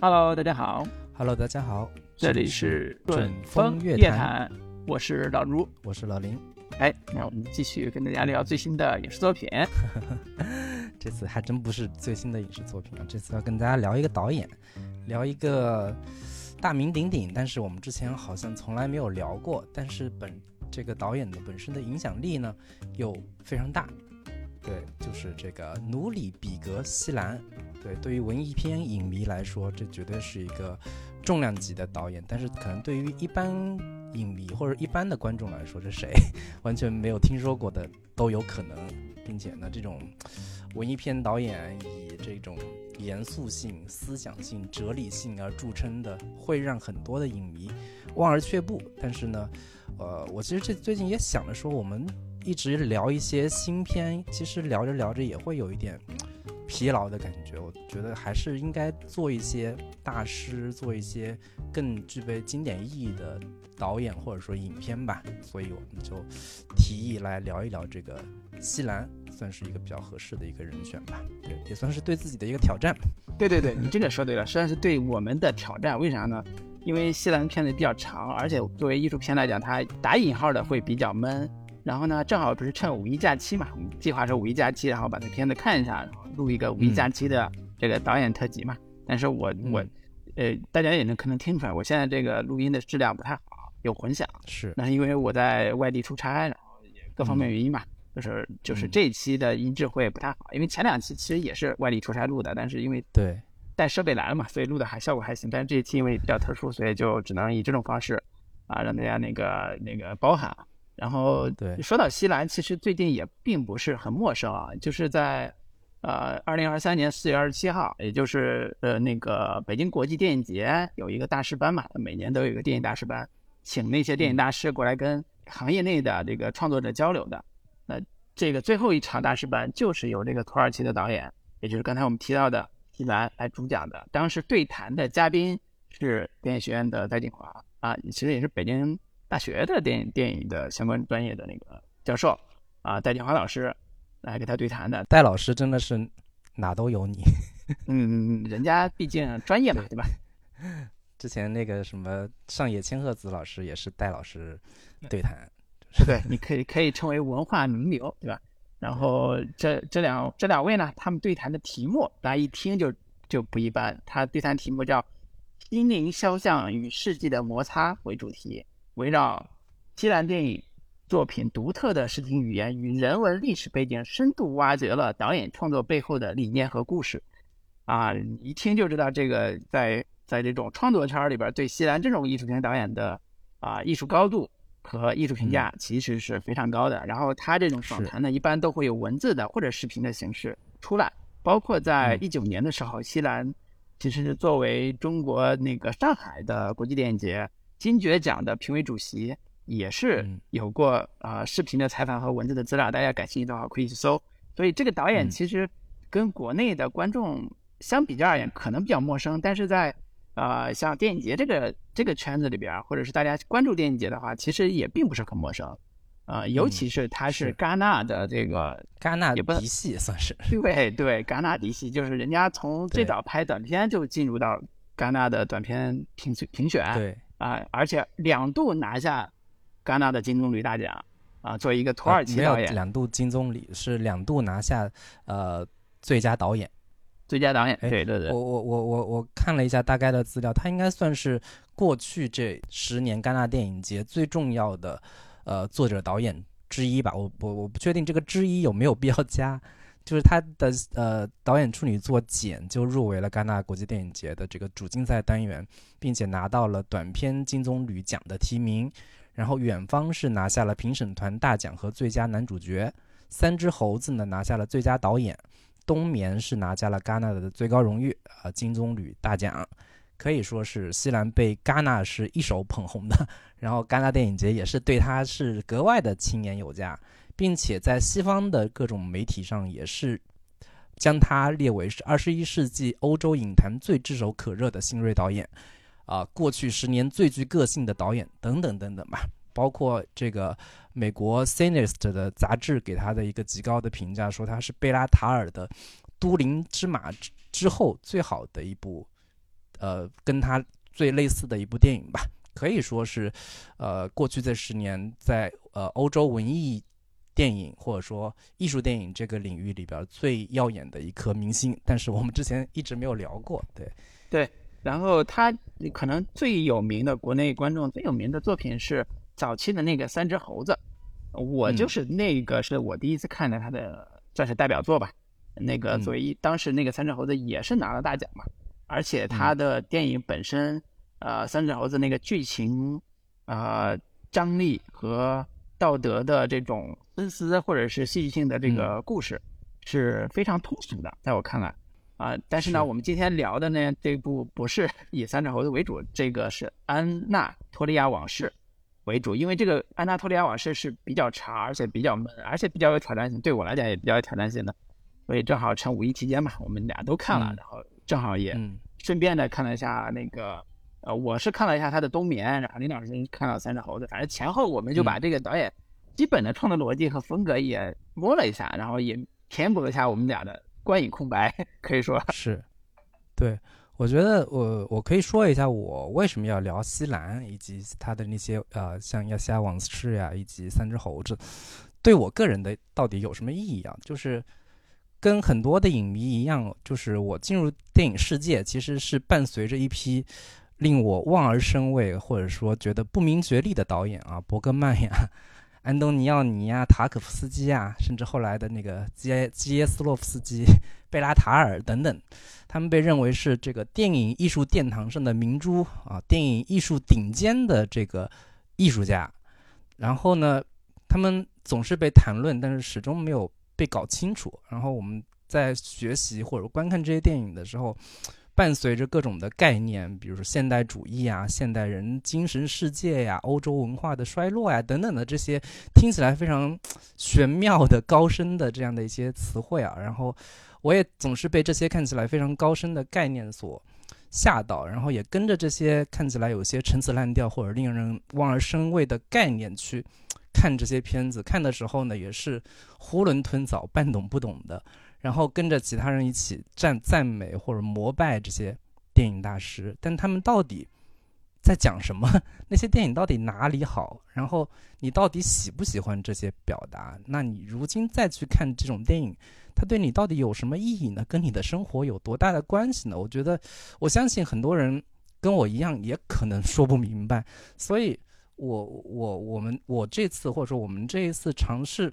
Hello，大家好。Hello，大家好，这里是准风风乐坛，我是老卢。我是老林。哎，那我们继续跟大家聊最新的影视作品。这次还真不是最新的影视作品啊，这次要跟大家聊一个导演，聊一个大名鼎鼎，但是我们之前好像从来没有聊过，但是本这个导演的本身的影响力呢又非常大。对，就是这个努里比格西兰。对，对于文艺片影迷来说，这绝对是一个重量级的导演，但是可能对于一般影迷或者一般的观众来说，是谁 完全没有听说过的都有可能，并且呢，这种文艺片导演以这种严肃性、思想性、哲理性而著称的，会让很多的影迷望而却步。但是呢，呃，我其实这最近也想着说，我们一直聊一些新片，其实聊着聊着也会有一点疲劳的感觉。我觉得还是应该做一些大师，做一些更具备经典意义的导演或者说影片吧。所以我们就提议来聊一聊这个西兰，算是一个比较合适的一个人选吧。对，也算是对自己的一个挑战。对对对，你这个说对了，实际上是对我们的挑战。为啥呢？因为西兰片子比较长，而且作为艺术片来讲，它打引号的会比较闷。然后呢，正好不是趁五一假期嘛，我们计划是五一假期，然后把这片子看一下，然后录一个五一假期的这个导演特辑嘛。但是我我，呃，大家也能可能听出来，我现在这个录音的质量不太好，有混响。是，那是因为我在外地出差，然后也各方面原因嘛，就是就是这一期的音质会不太好，因为前两期其实也是外地出差录的，但是因为对带设备来了嘛，所以录的还效果还行。但是这一期因为比较特殊，所以就只能以这种方式啊，让大家那个那个包涵。然后对说到西兰，其实最近也并不是很陌生啊，就是在呃二零二三年四月二十七号，也就是呃那个北京国际电影节有一个大师班嘛，每年都有一个电影大师班，请那些电影大师过来跟行业内的这个创作者交流的。那这个最后一场大师班就是由这个土耳其的导演，也就是刚才我们提到的西兰来主讲的。当时对谈的嘉宾是电影学院的戴锦华啊，其实也是北京大学的电影电影的相关专业的那个教授啊，戴建华老师来给他对谈的。戴老师真的是哪都有你。嗯，人家毕竟专业嘛，对吧？之前那个什么上野千鹤子老师也是戴老师对谈，对，你可以可以称为文化名流，对吧？然后这这两这两位呢，他们对谈的题目，大家一听就就不一般。他对谈题目叫“心灵肖像与世纪的摩擦”为主题，围绕西兰电影作品独特的视听语言与人文历史背景，深度挖掘了导演创作背后的理念和故事。啊，一听就知道这个在在这种创作圈里边，对西兰这种艺术片导演的啊艺术高度和艺术评价其实是非常高的。然后他这种访谈呢，一般都会有文字的或者视频的形式出来。包括在一九年的时候，西兰其实是作为中国那个上海的国际电影节金爵奖的评委主席，也是有过啊、呃、视频的采访和文字的资料。大家感兴趣的话可以去搜。所以这个导演其实跟国内的观众。相比较而言，可能比较陌生，但是在呃像电影节这个这个圈子里边，或者是大家关注电影节的话，其实也并不是很陌生，呃，尤其是他是戛纳的这个戛纳嫡系算是，对对，戛纳嫡系，就是人家从最早拍短片就进入到戛纳的短片评评选，对啊、而且两度拿下戛纳的金棕榈大奖啊、作为一个土耳其导演，两度金棕榈是两度拿下呃最佳导演。最佳导演，哎对对对，我我我我我看了一下大概的资料，他应该算是过去这十年戛纳电影节最重要的呃作者导演之一吧。我我我不确定这个之一有没有必要加，就是他的呃导演处女作《简》就入围了戛纳国际电影节的这个主竞赛单元，并且拿到了短片金棕榈奖的提名。然后远方是拿下了评审团大奖和最佳男主角，三只猴子呢拿下了最佳导演。冬眠是拿下了戛纳的最高荣誉啊、呃、金棕榈大奖，可以说是西兰被戛纳是一手捧红的，然后戛纳电影节也是对他是格外的青眼有加，并且在西方的各种媒体上也是将他列为是二十一世纪欧洲影坛最炙手可热的新锐导演，啊、过去十年最具个性的导演等等等等吧。包括这个美国 Cinest 的杂志给他的一个极高的评价，说他是贝拉塔尔的《都灵之马》之之后最好的一部呃跟他最类似的一部电影吧，可以说是呃过去这十年在呃欧洲文艺电影或者说艺术电影这个领域里边最耀眼的一颗明星。但是我们之前一直没有聊过，对对。然后他可能最有名的国内观众最有名的作品是早期的那个《三只猴子》，我就是那个是我第一次看的他的算是代表作吧。那个作为一当时那个《三只猴子》也是拿了大奖嘛，而且他的电影本身，呃，《三只猴子》那个剧情，呃，张力和道德的这种深思或者是戏剧性的这个故事是非常通俗的，在我看来。啊，但是呢，我们今天聊的呢，这部不是 以三只猴子为主，这个是《安娜托利亚往事》为主，因为这个《安娜托利亚往事》是比较长，而且比较闷，而且比较有挑战性，对我来讲也比较有挑战性的，所以正好趁五一期间嘛，我们俩都看了，然后正好也顺便的看了一下那个，呃，我是看了一下他的冬眠，然后林老师看了三只猴子，反正前后我们就把这个导演基本的创作逻辑和风格也摸了一下，然后也填补了一下我们俩的。观影空白 可以说是，对，我觉得我我可以说一下我为什么要聊西兰以及他的那些呃像亚细亚往事呀以及三只猴子，对我个人的到底有什么意义啊？就是跟很多的影迷一样，就是我进入电影世界其实是伴随着一批令我望而生畏或者说觉得不明觉厉的导演啊，伯格曼呀。安东尼奥尼呀、塔可夫斯基啊，甚至后来的那个基基耶斯洛夫斯基、贝拉塔尔等等，他们被认为是这个电影艺术殿堂上的明珠啊，电影艺术顶尖的这个艺术家。然后呢，他们总是被谈论，但是始终没有被搞清楚。然后我们在学习或者观看这些电影的时候。伴随着各种的概念，比如说现代主义啊、现代人精神世界呀、欧洲文化的衰落呀等等的这些听起来非常玄妙的、高深的这样的一些词汇啊，然后我也总是被这些看起来非常高深的概念所吓到，然后也跟着这些看起来有些陈词滥调或者令人望而生畏的概念去看这些片子，看的时候呢，也是囫囵吞枣、半懂不懂的。然后跟着其他人一起赞赞美或者膜拜这些电影大师，但他们到底在讲什么？那些电影到底哪里好？然后你到底喜不喜欢这些表达？那你如今再去看这种电影，它对你到底有什么意义呢？跟你的生活有多大的关系呢？我觉得，我相信很多人跟我一样，也可能 说不明白。所以，我我我们我这次或者说我们这一次尝试。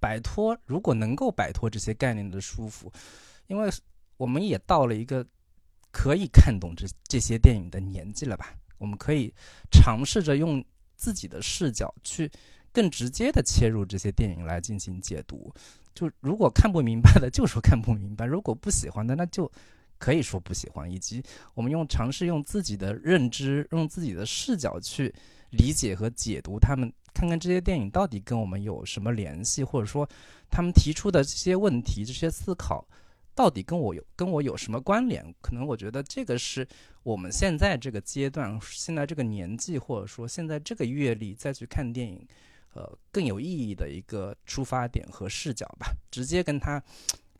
摆脱，如果能够摆脱这些概念的束缚，因为我们也到了一个可以看懂这这些电影的年纪了吧？我们可以尝试着用自己的视角去更直接的切入这些电影来进行解读。就如果看不明白的，就说看不明白；如果不喜欢的，那就可以说不喜欢。以及我们用尝试用自己的认知，用自己的视角去理解和解读他们。看看这些电影到底跟我们有什么联系，或者说他们提出的这些问题、这些思考，到底跟我有跟我有什么关联？可能我觉得这个是我们现在这个阶段、现在这个年纪，或者说现在这个阅历再去看电影，呃，更有意义的一个出发点和视角吧。直接跟他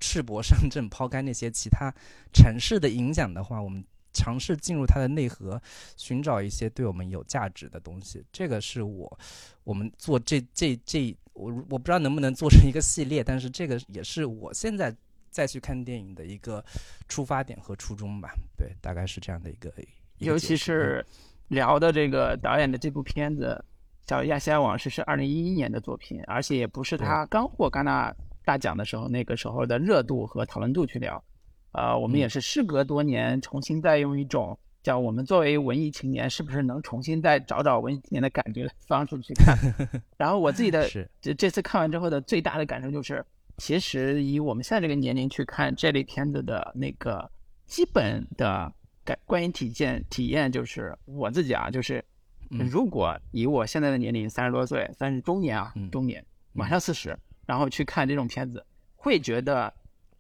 赤膊上阵，抛开那些其他城市的影响的话，我们。尝试进入它的内核，寻找一些对我们有价值的东西。这个是我，我们做这这这，我我不知道能不能做成一个系列，但是这个也是我现在再去看电影的一个出发点和初衷吧。对，大概是这样的一个。尤其是聊的这个导演的这部片子《叫亚细亚往事》是二零一一年的作品，而且也不是他刚获戛纳大奖的时候那个时候的热度和讨论度去聊。呃，我们也是事隔多年，重新再用一种叫我们作为文艺青年，是不是能重新再找找文艺青年的感觉的方式去看？然后我自己的这这次看完之后的最大的感受就是，其实以我们现在这个年龄去看这类片子的那个基本的感观影体验体验，就是我自己啊，就是如果以我现在的年龄三十多岁，算是中年啊，中年马上四十，然后去看这种片子，会觉得。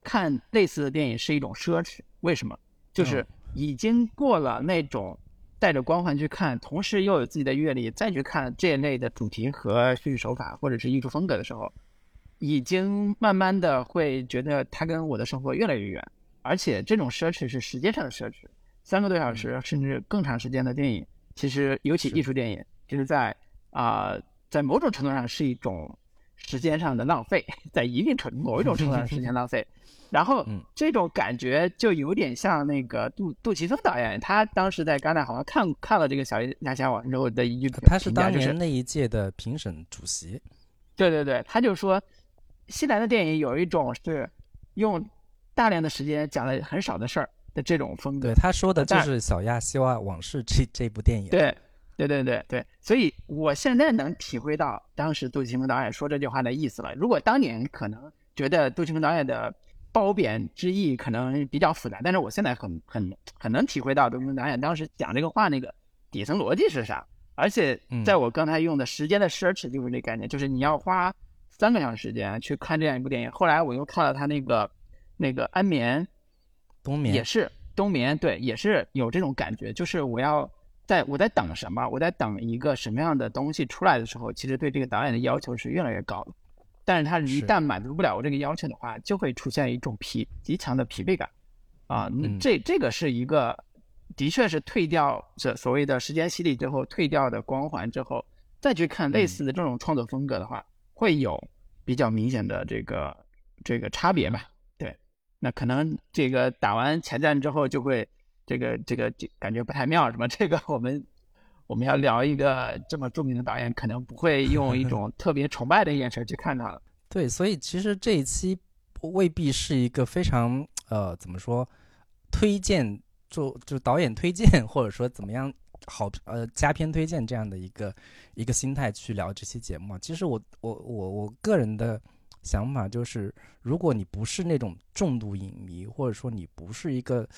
看类似的电影是一种奢侈，为什么？就是已经过了那种带着光环去看，同时又有自己的阅历再去看这一类的主题和叙事手法或者是艺术风格的时候，已经慢慢的会觉得它跟我的生活越来越远，而且这种奢侈是时间上的奢侈，三个多小时甚至更长时间的电影，其实尤其艺术电影，就是在啊、在某种程度上是一种时间上的浪费，在一定程某一种程度上的时间浪费。然后嗯这种感觉就有点像那个杜杜琪峰导演，他当时在戛纳好像看看了这个小亚细亚网之后的一句他是当年那一届的评审主席。对对对，他就说，西兰的电影有一种是用大量的时间讲了很少的事儿的这种风格对，。他说的就是《小亚细亚往事》这这部电影。对，对对对对，所以我现在能体会到当时杜琪峰导演说这句话的意思了。如果当年可能觉得杜琪峰导演的褒贬之意可能比较复杂，但是我现在很很很能体会到杜琪峰导演当时讲这个话那个底层逻辑是啥。而且嗯在我刚才用的时间的 search 就是这概念，就是你要花三个小时时间去看这样一部电影。后来我又看了他那个那个安眠，冬眠也是冬眠，对，也是有这种感觉，就是我要在我在等什么，我在等一个什么样的东西出来的时候，其实对这个导演的要求是越来越高的。但是他一旦满足不了我这个要求的话，就会出现一种疲极强的疲惫感啊。这这个是一个，的确是退掉这所谓的时间洗礼之后退掉的光环之后，再去看类嗯似的这种创作风格的话，会有比较明显的这个这个差别吧。对，那可能这个打完前站之后就会这个这个就感觉不太妙，什么这个我们我们要聊一个这么著名的导演，可能不会用一种特别崇拜的眼神去看他了。对，所以其实这一期未必是一个非常呃怎么说推荐，就就导演推荐或者说怎么样好呃佳片推荐这样的一个一个心态去聊这期节目。其实我我我我个人的想法就是，如果你不是那种重度影迷，或者说你不是一个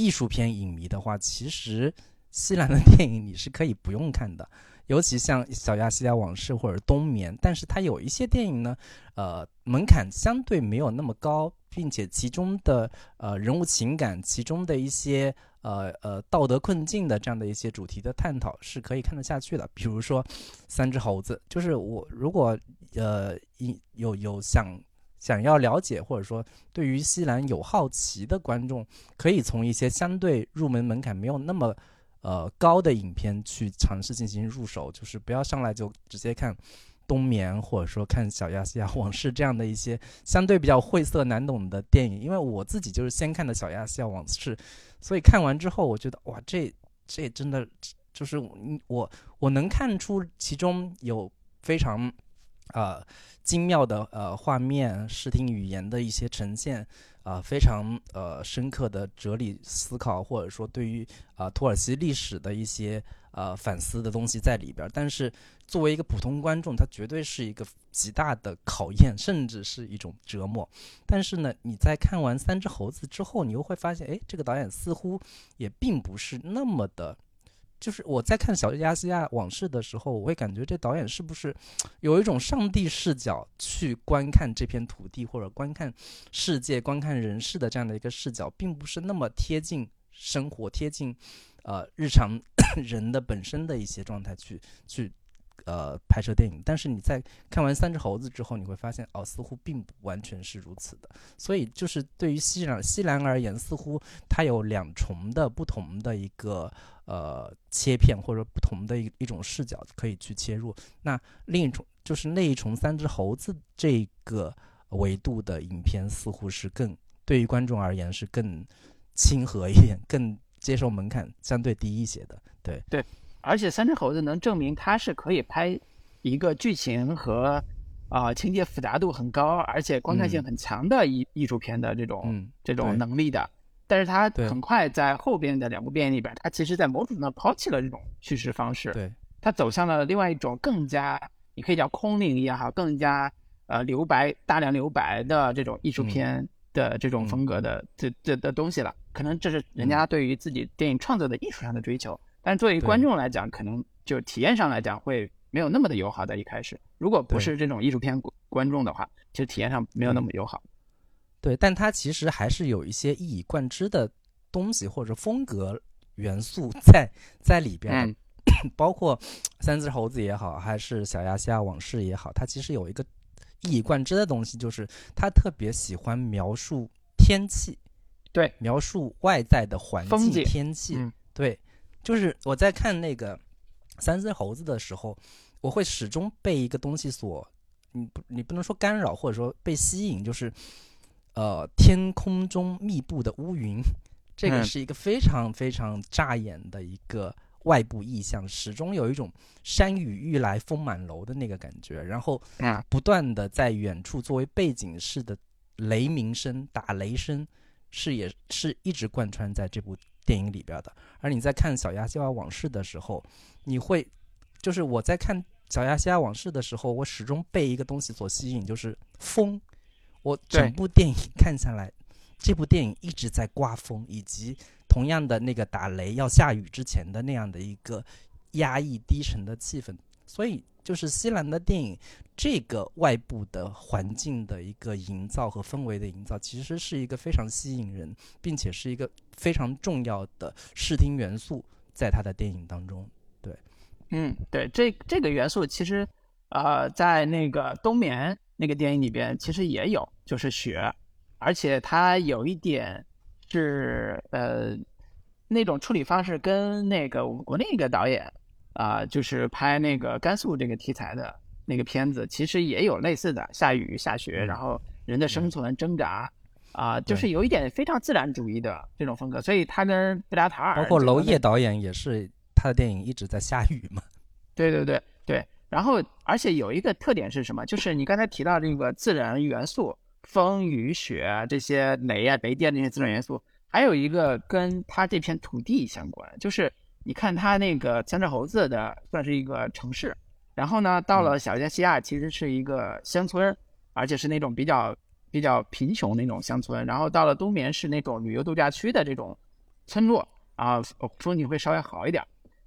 艺术片影迷的话，其实西兰的电影你是可以不用看的。尤其像《小亚细亚往事》或者《冬眠》，但是它有一些电影呢，呃，门槛相对没有那么高，并且其中的呃人物情感，其中的一些呃呃道德困境的这样的一些主题的探讨是可以看得下去的。比如说《三只猴子》，就是我如果呃有有想想要了解或者说对于西兰有好奇的观众，可以从一些相对入门门槛没有那么呃高的影片去尝试进行入手，就是不要上来就直接看。冬眠，或者说看《小亚细亚往事》这样的一些相对比较晦涩难懂的电影，因为我自己就是先看的《小亚细亚往事》，所以看完之后，我觉得哇，这这真的就是我我能看出其中有非常呃精妙的呃画面、视听语言的一些呈现，啊、非常呃深刻的哲理思考，或者说对于啊、土耳其历史的一些呃反思的东西在里边儿。但是作为一个普通观众，它绝对是一个极大的考验，甚至是一种折磨。但是呢，你在看完《三只猴子》之后，你又会发现，哎，这个导演似乎也并不是那么的。就是我在看《小亚细亚往事》的时候，我会感觉这导演是不是有一种上帝视角去观看这片土地，或者观看世界、观看人世的这样的一个视角，并不是那么贴近生活、贴近呃日常 人的本身的一些状态去去呃拍摄电影。但是你在看完《三只猴子》之后，你会发现哦，似乎并不完全是如此的。所以就是对于西兰西兰而言，似乎它有两重的不同的一个呃切片或者不同的一一种视角可以去切入。那另一种就是那一重三只猴子这个维度的影片，似乎是更对于观众而言是更亲和一点，更接受门槛相对低一些的。对对，而且三只猴子能证明它是可以拍一个剧情和啊、情节复杂度很高，而且观看性嗯。很强的艺艺术片的这种、嗯，这种能力的。但是它很快在后边的两部电影里边，它其实在某种程度上抛弃了这种叙事方式，对，他走向了另外一种更加你可以叫空灵也好，更加呃留白、大量留白的这种艺术嗯。片的这种嗯。风格的、这这的东西了。可能这是人家对于自己电影创作的艺术上的追求，但作为观众来讲，可能就体验上来讲会没有那么的友好。在一开始，如果不是这种艺术片观众的话，其实体验上没有那么友好。对，但它其实还是有一些一以贯之的东西或者风格元素在在里边，嗯。包括三只猴子也好，还是小亚细亚往事也好，它其实有一个一以贯之的东西，就是他特别喜欢描述天气，对，描述外在的环境、风景天气，嗯。对，就是我在看那个三只猴子的时候，我会始终被一个东西所，你不你不能说干扰，或者说被吸引，就是呃天空中密布的乌云，这个嗯。是一个非常非常扎眼的一个外部意象，始终有一种山雨欲来风满楼的那个感觉，然后啊，不断的在远处作为背景式的雷鸣声、打雷声，是也是一直贯穿在这部电影里边的。而你在看《小鸭西亚往事》的时候，你会，就是我在看《小鸭西亚往事》的时候，我始终被一个东西所吸引，就是风。我整部电影看下来，这部电影一直在刮风，以及同样的那个打雷要下雨之前的那样的一个压抑低沉的气氛。所以，就是西兰的电影，这个外部的环境的一个营造和氛围的营造，其实是一个非常吸引人，并且是一个非常重要的视听元素，在他的电影当中。对嗯，对，这这个元素其实，呃，在那个冬眠那个电影里边其实也有，就是雪，而且它有一点是呃那种处理方式跟那个我们国内一个导演啊、就是拍那个甘肃这个题材的那个片子，其实也有类似的下雨下雪，然后人的生存挣扎。啊、就是有一点非常自然主义的这种风格，所以他跟贝拉塔尔包括娄烨导演也是，他的电影一直在下雨嘛。对对对对，然后而且有一个特点是什么？就是你刚才提到这个自然元素，风雨雪啊这些雷啊雷电这些自然元素，还有一个跟他这片土地相关，就是你看它那个三只猴子的算是一个城市，然后呢到了小加西亚其实是一个乡村，而且是那种比较比较贫穷那种乡村，然后到了冬眠是那种旅游度假区的这种村落啊，风景会稍微好一点。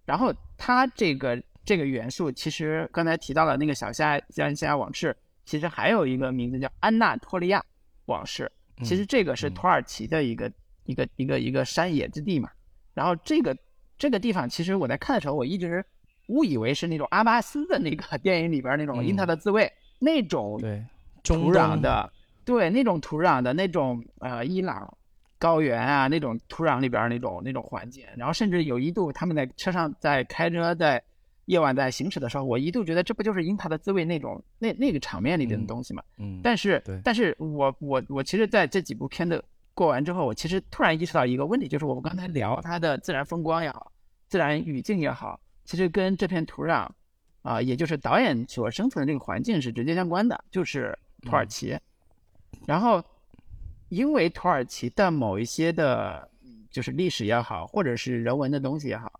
然后它这个这个元素，其实刚才提到了那个小夏加西亚往事，其实还有一个名字叫安纳托利亚往事。其实这个是嗯土耳其的一个、一个一个一个山野之地嘛。然后这个这个地方，其实我在看的时候，我一直误以为是那种阿巴斯的那个 电影里边那种《因他的滋味》那种对，土壤的，对那种土壤的那种呃伊朗高原啊那种土壤里边儿那种那种环境，然后甚至有一度他们在车上在开车在夜晚在行驶的时候，我一度觉得这不就是樱桃的滋味那种那那个场面里边的嗯东西嘛？嗯，但是但是我我我其实在这几部片的过完之后，我其实突然意识到一个问题，就是我们刚才聊它的自然风光也好，自然语境也好，其实跟这片土壤啊、也就是导演所生存的这个环境是直接相关的，就是土耳其。然后，因为土耳其的某一些的，嗯就是历史也好，或者是人文的东西也好，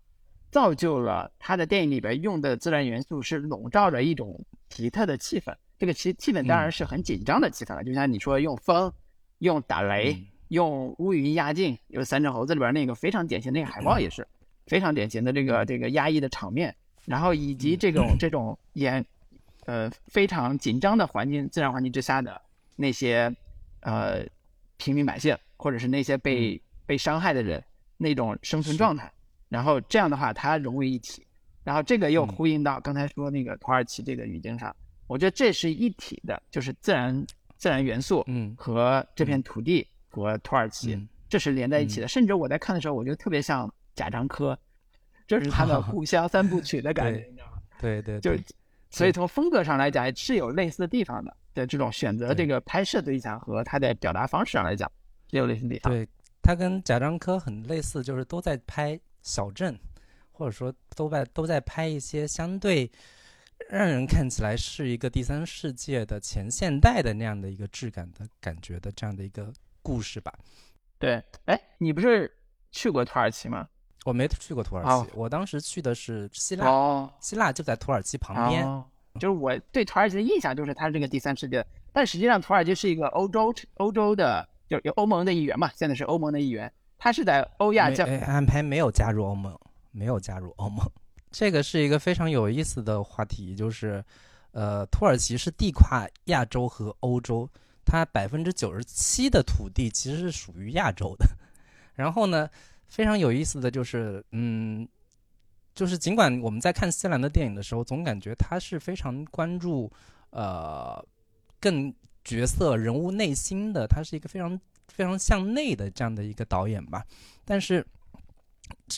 造就了他的电影里边用的自然元素是笼罩着一种奇特的气氛。这个气气氛当然是很紧张的气氛了，就像你说用风、用打雷、嗯用乌云压境，有三只猴子里边那个非常典型的那个海报也是非常典型的这个这个压抑的场面，然后以及这种这种演呃非常紧张的环境自然环境之下的那些呃平民百姓或者是那些被被伤害的人那种生存状态，然后这样的话它融为一体，然后这个又嗯。呼应到刚才说那个土耳其这个语境上，我觉得这是一体的，就是自然自然元素嗯。和这片土地和土耳其，嗯。这是连在一起的。甚至我在看的时候，我觉得特别像贾樟柯，这是他的故乡三部曲的感觉，对你知道吗？对对，就是所以从风格上来讲是有类似的地方的。的这种选择这个拍摄对象和他的表达方式上来讲，也有类似的地方。对，他跟贾樟柯很类似，就是都在拍小镇，或者说都在都在拍一些相对让人看起来是一个第三世界的前现代的那样的一个质感的感觉的这样的一个故事吧。对，哎，你不是去过土耳其吗？我没去过土耳其，哦我当时去的是希腊，哦，希腊就在土耳其旁边。哦就是我对土耳其的印象就是它是这个第三世界，但实际上土耳其是一个欧洲欧洲的，就有欧盟的一员嘛，现在是欧盟的一员，它是在欧亚这没哎安排没有加入欧盟，没有加入欧盟。这个是一个非常有意思的话题，就是，呃，土耳其是地跨亚洲和欧洲，它百分之九十七的土地其实是属于亚洲的。然后呢，非常有意思的就是，嗯，就是尽管我们在看西兰的电影的时候，总感觉他是非常关注，呃，更角色人物内心的，他是一个非常非常向内的这样的一个导演吧。但是，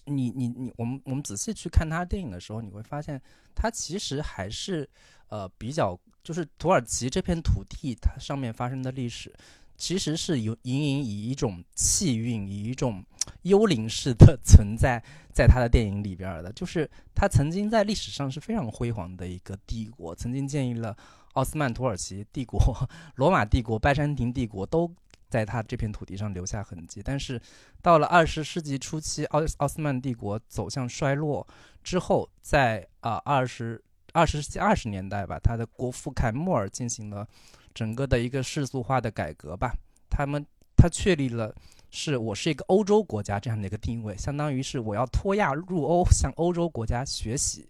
你你你，我们我们仔细去看他电影的时候，你会发现他其实还是呃比较，就是土耳其这片土地它上面发生的历史。其实是有隐隐以一种气韵，以一种幽灵式的存在 在他的电影里边的，就是他曾经在历史上是非常辉煌的一个帝国，曾经建立了奥斯曼土耳其帝国、罗马帝国、拜占庭帝国，都在他这片土地上留下痕迹。但是到了二十世纪初期，奥奥斯曼帝国走向衰落之后，在啊二十二十世纪二十年代吧，他的国父凯末尔进行了。整个的一个世俗化的改革吧，他们他确立了是我是一个欧洲国家这样的一个定位，相当于是我要脱亚入欧，向欧洲国家学习。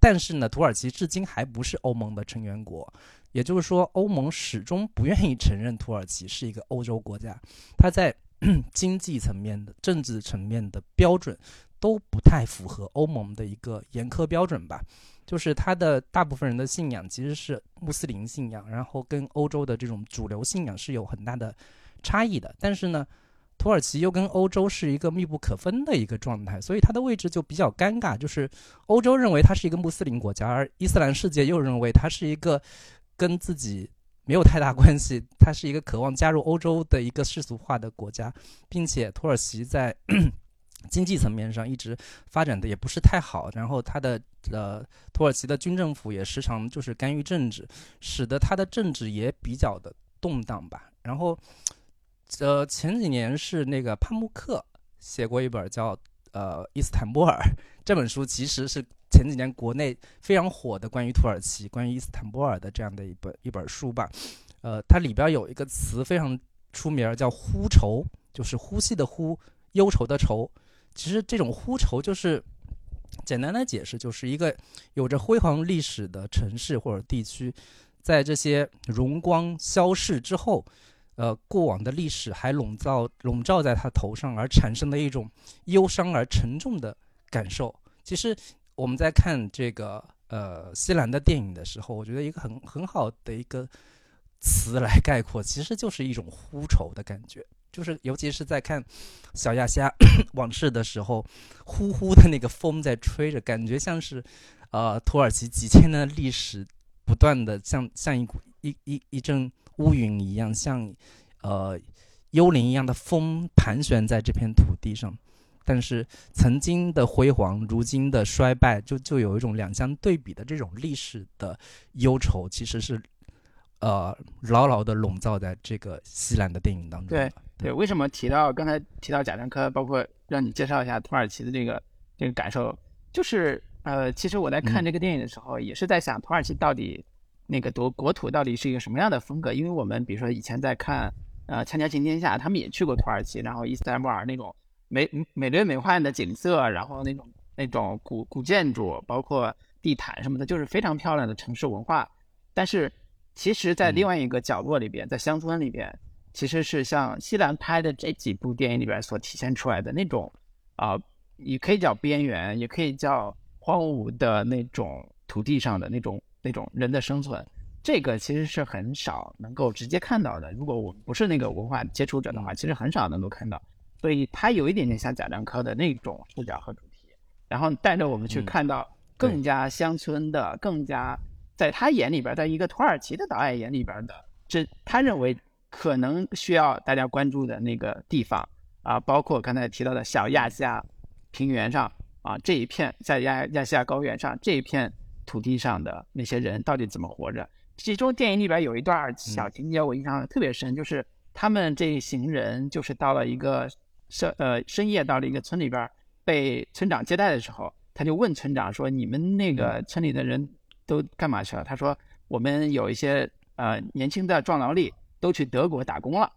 但是呢，土耳其至今还不是欧盟的成员国，也就是说，欧盟始终不愿意承认土耳其是一个欧洲国家。它在 经济层面的、政治层面的标准都不太符合欧盟的一个严苛标准吧。就是他的大部分人的信仰其实是穆斯林信仰，然后跟欧洲的这种主流信仰是有很大的差异的。但是呢，土耳其又跟欧洲是一个密不可分的一个状态，所以它的位置就比较尴尬。就是欧洲认为它是一个穆斯林国家，而伊斯兰世界又认为它是一个跟自己没有太大关系，它是一个渴望加入欧洲的一个世俗化的国家，并且土耳其在。经济层面上一直发展的也不是太好，然后它的呃土耳其的军政府也时常就是干预政治，使得它的政治也比较的动荡吧。然后，呃前几年是那个帕慕克写过一本叫呃伊斯坦布尔这本书，其实是前几年国内非常火的关于土耳其、关于伊斯坦布尔的这样的一本一本书吧。呃，它里边有一个词非常出名，叫呼愁，就是呼吸的呼，忧愁的愁。其实这种呼愁就是简单的解释，就是一个有着辉煌历史的城市或者地区，在这些荣光消逝之后，呃，过往的历史还笼罩笼罩在他头上，而产生的一种忧伤而沉重的感受。其实我们在看这个呃西兰的电影的时候，我觉得一个很很好的一个词来概括，其实就是一种呼愁的感觉。就是，尤其是在看《小亚细亚 往事》的时候，呼呼的那个风在吹着，感觉像是，呃，土耳其几千年的历史不断的像像一股一一一阵乌云一样，像，呃，幽灵一样的风盘旋在这片土地上。但是曾经的辉煌，如今的衰败，就就有一种两相对比的这种历史的忧愁，其实是。呃，牢牢的笼罩在这个西兰的电影当中。对对，为什么提到刚才提到贾樟柯，包括让你介绍一下土耳其的这个这个感受，就是呃，其实我在看这个电影的时候，也是在想土耳其到底那个国国土到底是一个什么样的风格？因为我们比如说以前在看呃《锵锵行天下》，他们也去过土耳其，然后伊斯坦布尔那种美美轮美奂的景色，然后那种那种古古建筑，包括地毯什么的，就是非常漂亮的城市文化，但是。其实，在另外一个角落里边，在乡村里边，其实是像西兰拍的这几部电影里边所体现出来的那种，啊，也可以叫边缘，也可以叫荒芜的那种土地上的那种那种人的生存，这个其实是很少能够直接看到的。如果我们不是那个文化接触者的话，其实很少能够看到。所以，它有一点点像贾樟柯的那种视角和主题，然后带着我们去看到更加乡村的、更加。在他眼里边，在一个土耳其的导演眼里边的，这他认为可能需要大家关注的那个地方啊，包括刚才提到的小亚细亚平原上啊这一片，在亚亚细亚高原上这一片土地上的那些人到底怎么活着？其中电影里边有一段小情节我印象特别深，就是他们这一行人就是到了一个深呃深夜到了一个村里边，被村长接待的时候，他就问村长说：“你们那个村里的人？”都干嘛去了？他说我们有一些呃年轻的壮劳力都去德国打工了，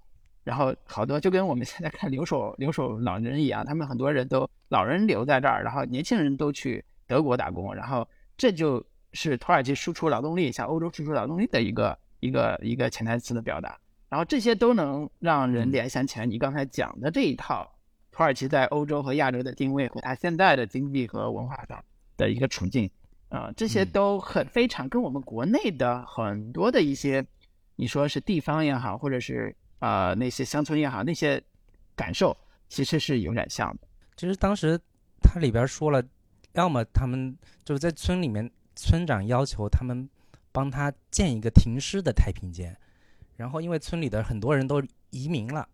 然后好多就跟我们现在看留守留守老人一样，他们很多人都老人留在这儿，然后年轻人都去德国打工，然后这就是土耳其输出劳动力向欧洲输出劳动力的一个一个一个潜台词的表达，然后这些都能让人联想起来你刚才讲的这一套土耳其在欧洲和亚洲的定位和它现在的经济和文化上的一个处境。啊，这些都很非常跟我们国内的很多的一些你说是地方也好，或者是呃那些乡村也好，那些感受其实是有点像的。其实当时它里边说了，要么他们就是在村里面，村长要求他们帮他建一个停尸的太平间，然后因为村里的很多人都移民了，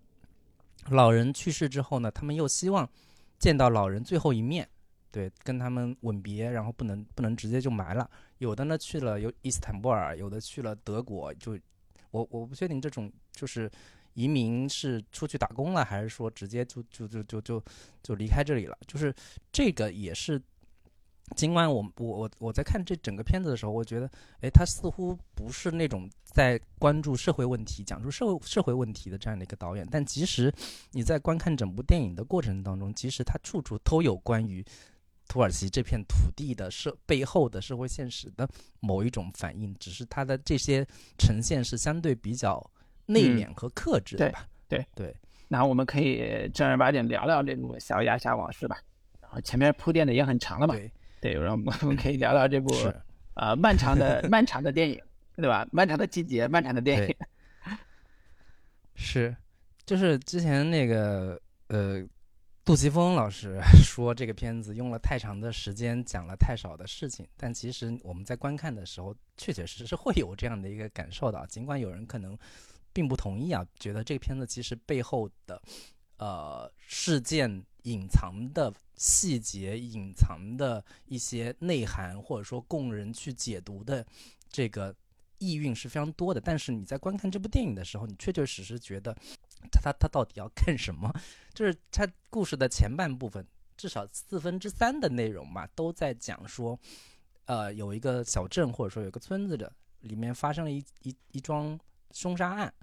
老人去世之后呢，他们又希望见到老人最后一面，对，跟他们吻别，然后不能不能直接就埋了。有的呢去了有伊斯坦布尔，有的去了德国，就我我不确定这种就是移民是出去打工了，还是说直接就就就就就就离开这里了。就是这个也是，尽管我我我我在看这整个片子的时候，我觉得，哎，他似乎不是那种在关注社会问题、讲述社会社会问题的这样的一个导演，但其实你在观看整部电影的过程当中，其实他处处都有关于。土耳其这片土地的社背后的社会现实的某一种反应，只是他的这些呈现是相对比较内敛和克制的吧？对对。那我们可以正儿八经聊聊这部《小亚夏往事》吧。然后前面铺垫的也很长了嘛。对对，然后 我们可以聊聊这部呃漫长的漫长的电影，对吧？漫长的季节，漫长的电影。是，就是之前那个呃。杜琪峰老师 说，这个片子用了太长的时间，讲了太少的事情。但其实我们在观看的时候，确确实实会有这样的一个感受的。尽管有人可能并不同意啊，觉得这个片子其实背后的呃事件隐藏的细节、隐藏的一些内涵，或者说供人去解读的这个意蕴是非常多的。但是你在观看这部电影的时候，你确确实实觉得。他他他到底要干什么？就是他故事的前半部分，至少四分之三的内容嘛，都在讲说，呃，有一个小镇或者说有个村子的里面发生了一一一桩凶杀案，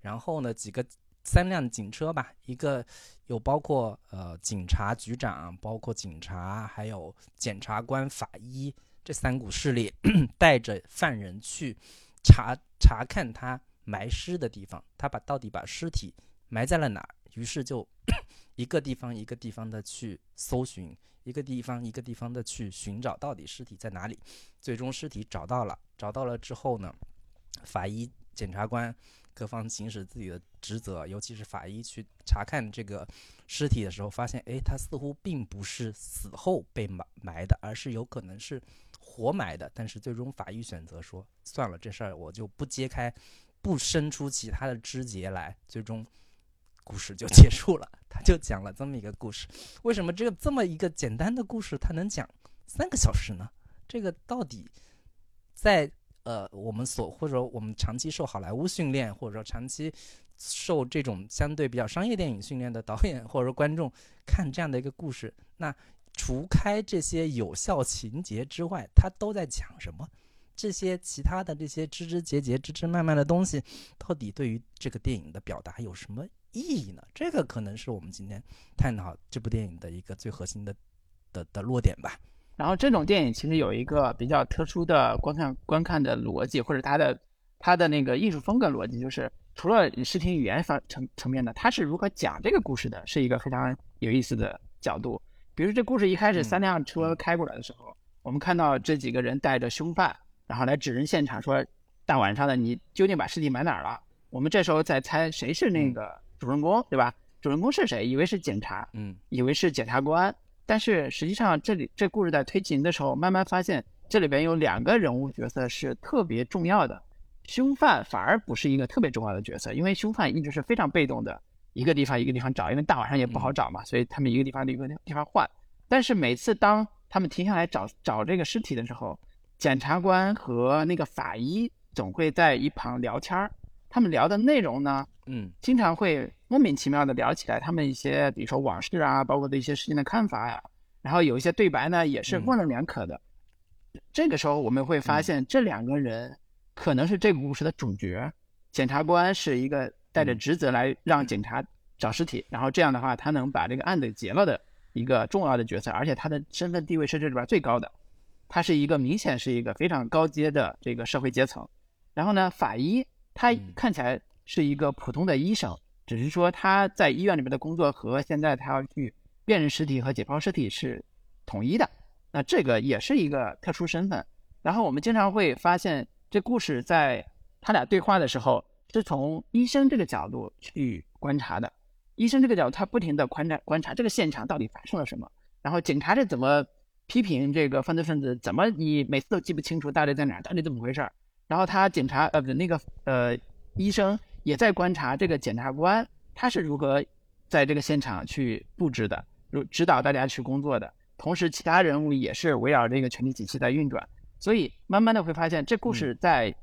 然后呢，几个三辆警车吧，一个有包括呃警察局长，包括警察，还有检察官、法医这三股势力，带着犯人去查查看他。埋尸的地方，他把到底把尸体埋在了哪儿？于是就一个地方一个地方的去搜寻，一个地方一个地方的去寻找到底尸体在哪里。最终尸体找到了，找到了之后呢，法医、检察官各方行使自己的职责，尤其是法医去查看这个尸体的时候，发现，哎，他似乎并不是死后被埋埋的，而是有可能是活埋的。但是最终法医选择说，算了，这事儿我就不揭开。不伸出其他的枝节来，最终故事就结束了。他就讲了这么一个故事。为什么这个这么一个简单的故事，他能讲三个小时呢？这个到底在呃我们所或者我们长期受好莱坞训练，或者说长期受这种相对比较商业电影训练的导演或者说观众看这样的一个故事，那除开这些有效情节之外，他都在讲什么？这些其他的这些枝枝节节、枝枝蔓蔓的东西，到底对于这个电影的表达有什么意义呢？这个可能是我们今天探讨这部电影的一个最核心的的的落点吧。然后，这种电影其实有一个比较特殊的观看观看的逻辑，或者它的它的那个艺术风格逻辑，就是除了视听语言方层层面的，它是如何讲这个故事的，是一个非常有意思的角度。比如这故事一开始三辆车开过来的时候，我们看到这几个人带着凶犯。然后来指认现场，说大晚上的你究竟把尸体埋哪儿了？我们这时候在猜谁是那个主人公，对吧？主人公是谁？以为是警察，嗯，以为是检察官，但是实际上这里这故事在推进的时候，慢慢发现这里边有两个人物角色是特别重要的，凶犯反而不是一个特别重要的角色，因为凶犯一直是非常被动的，一个地方一个地方找，因为大晚上也不好找嘛，所以他们一个地方一个地方换。但是每次当他们停下来找找这个尸体的时候，检察官和那个法医总会在一旁聊天儿，他们聊的内容呢，嗯，经常会莫名其妙的聊起来他们一些，比如说往事啊，包括对一些事情的看法呀，然后有一些对白呢，也是模棱两可的。这个时候我们会发现，这两个人可能是这个故事的主角。检察官是一个带着职责来让警察找尸体，然后这样的话，他能把这个案子结了的一个重要的角色，而且他的身份地位是这里边最高的。他是一个明显是一个非常高阶的这个社会阶层，然后呢，法医他看起来是一个普通的医生，只是说他在医院里面的工作和现在他要去辨认尸体和解剖尸体是统一的，那这个也是一个特殊身份。然后我们经常会发现，这故事在他俩对话的时候是从医生这个角度去观察的。医生这个角度，他不停的观察观察这个现场到底发生了什么，然后警察是怎么批评这个犯罪分子，怎么你每次都记不清楚到底在哪儿，到底怎么回事儿。然后他检查呃不那个呃医生也在观察这个检察官他是如何在这个现场去布置的，如指导大家去工作的。同时，其他人物也是围绕这个权力体系在运转。所以慢慢的会发现，这故事在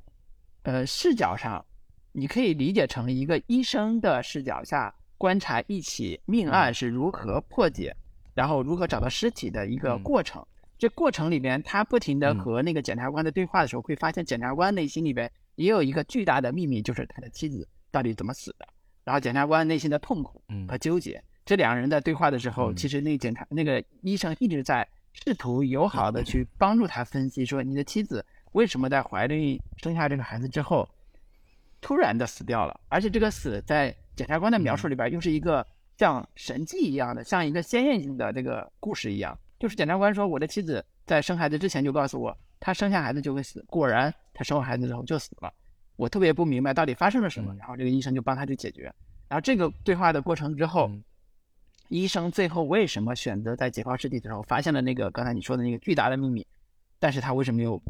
呃视角上，你可以理解成一个医生的视角下。观察一起命案是如何破解，然后如何找到尸体的一个过程。这过程里边，他不停的和那个检察官的对话的时候，会发现检察官内心里边也有一个巨大的秘密，就是他的妻子到底怎么死的。然后检察官内心的痛苦和纠结，这两个人在对话的时候，其实那检察那个医生一直在试图友好的去帮助他分析，说你的妻子为什么在怀孕生下这个孩子之后，突然的死掉了，而且这个死在。检察官的描述里边又是一个像神迹一样的，像一个鲜艳性的这个故事一样。就是检察官说，我的妻子在生孩子之前就告诉我，她生下孩子就会死。果然，她生完孩子之后就死了。我特别不明白到底发生了什么。然后这个医生就帮他去解决。然后这个对话的过程之后，医生最后为什么选择在解剖尸体的时候发现了那个刚才你说的那个巨大的秘密？但是他为什么又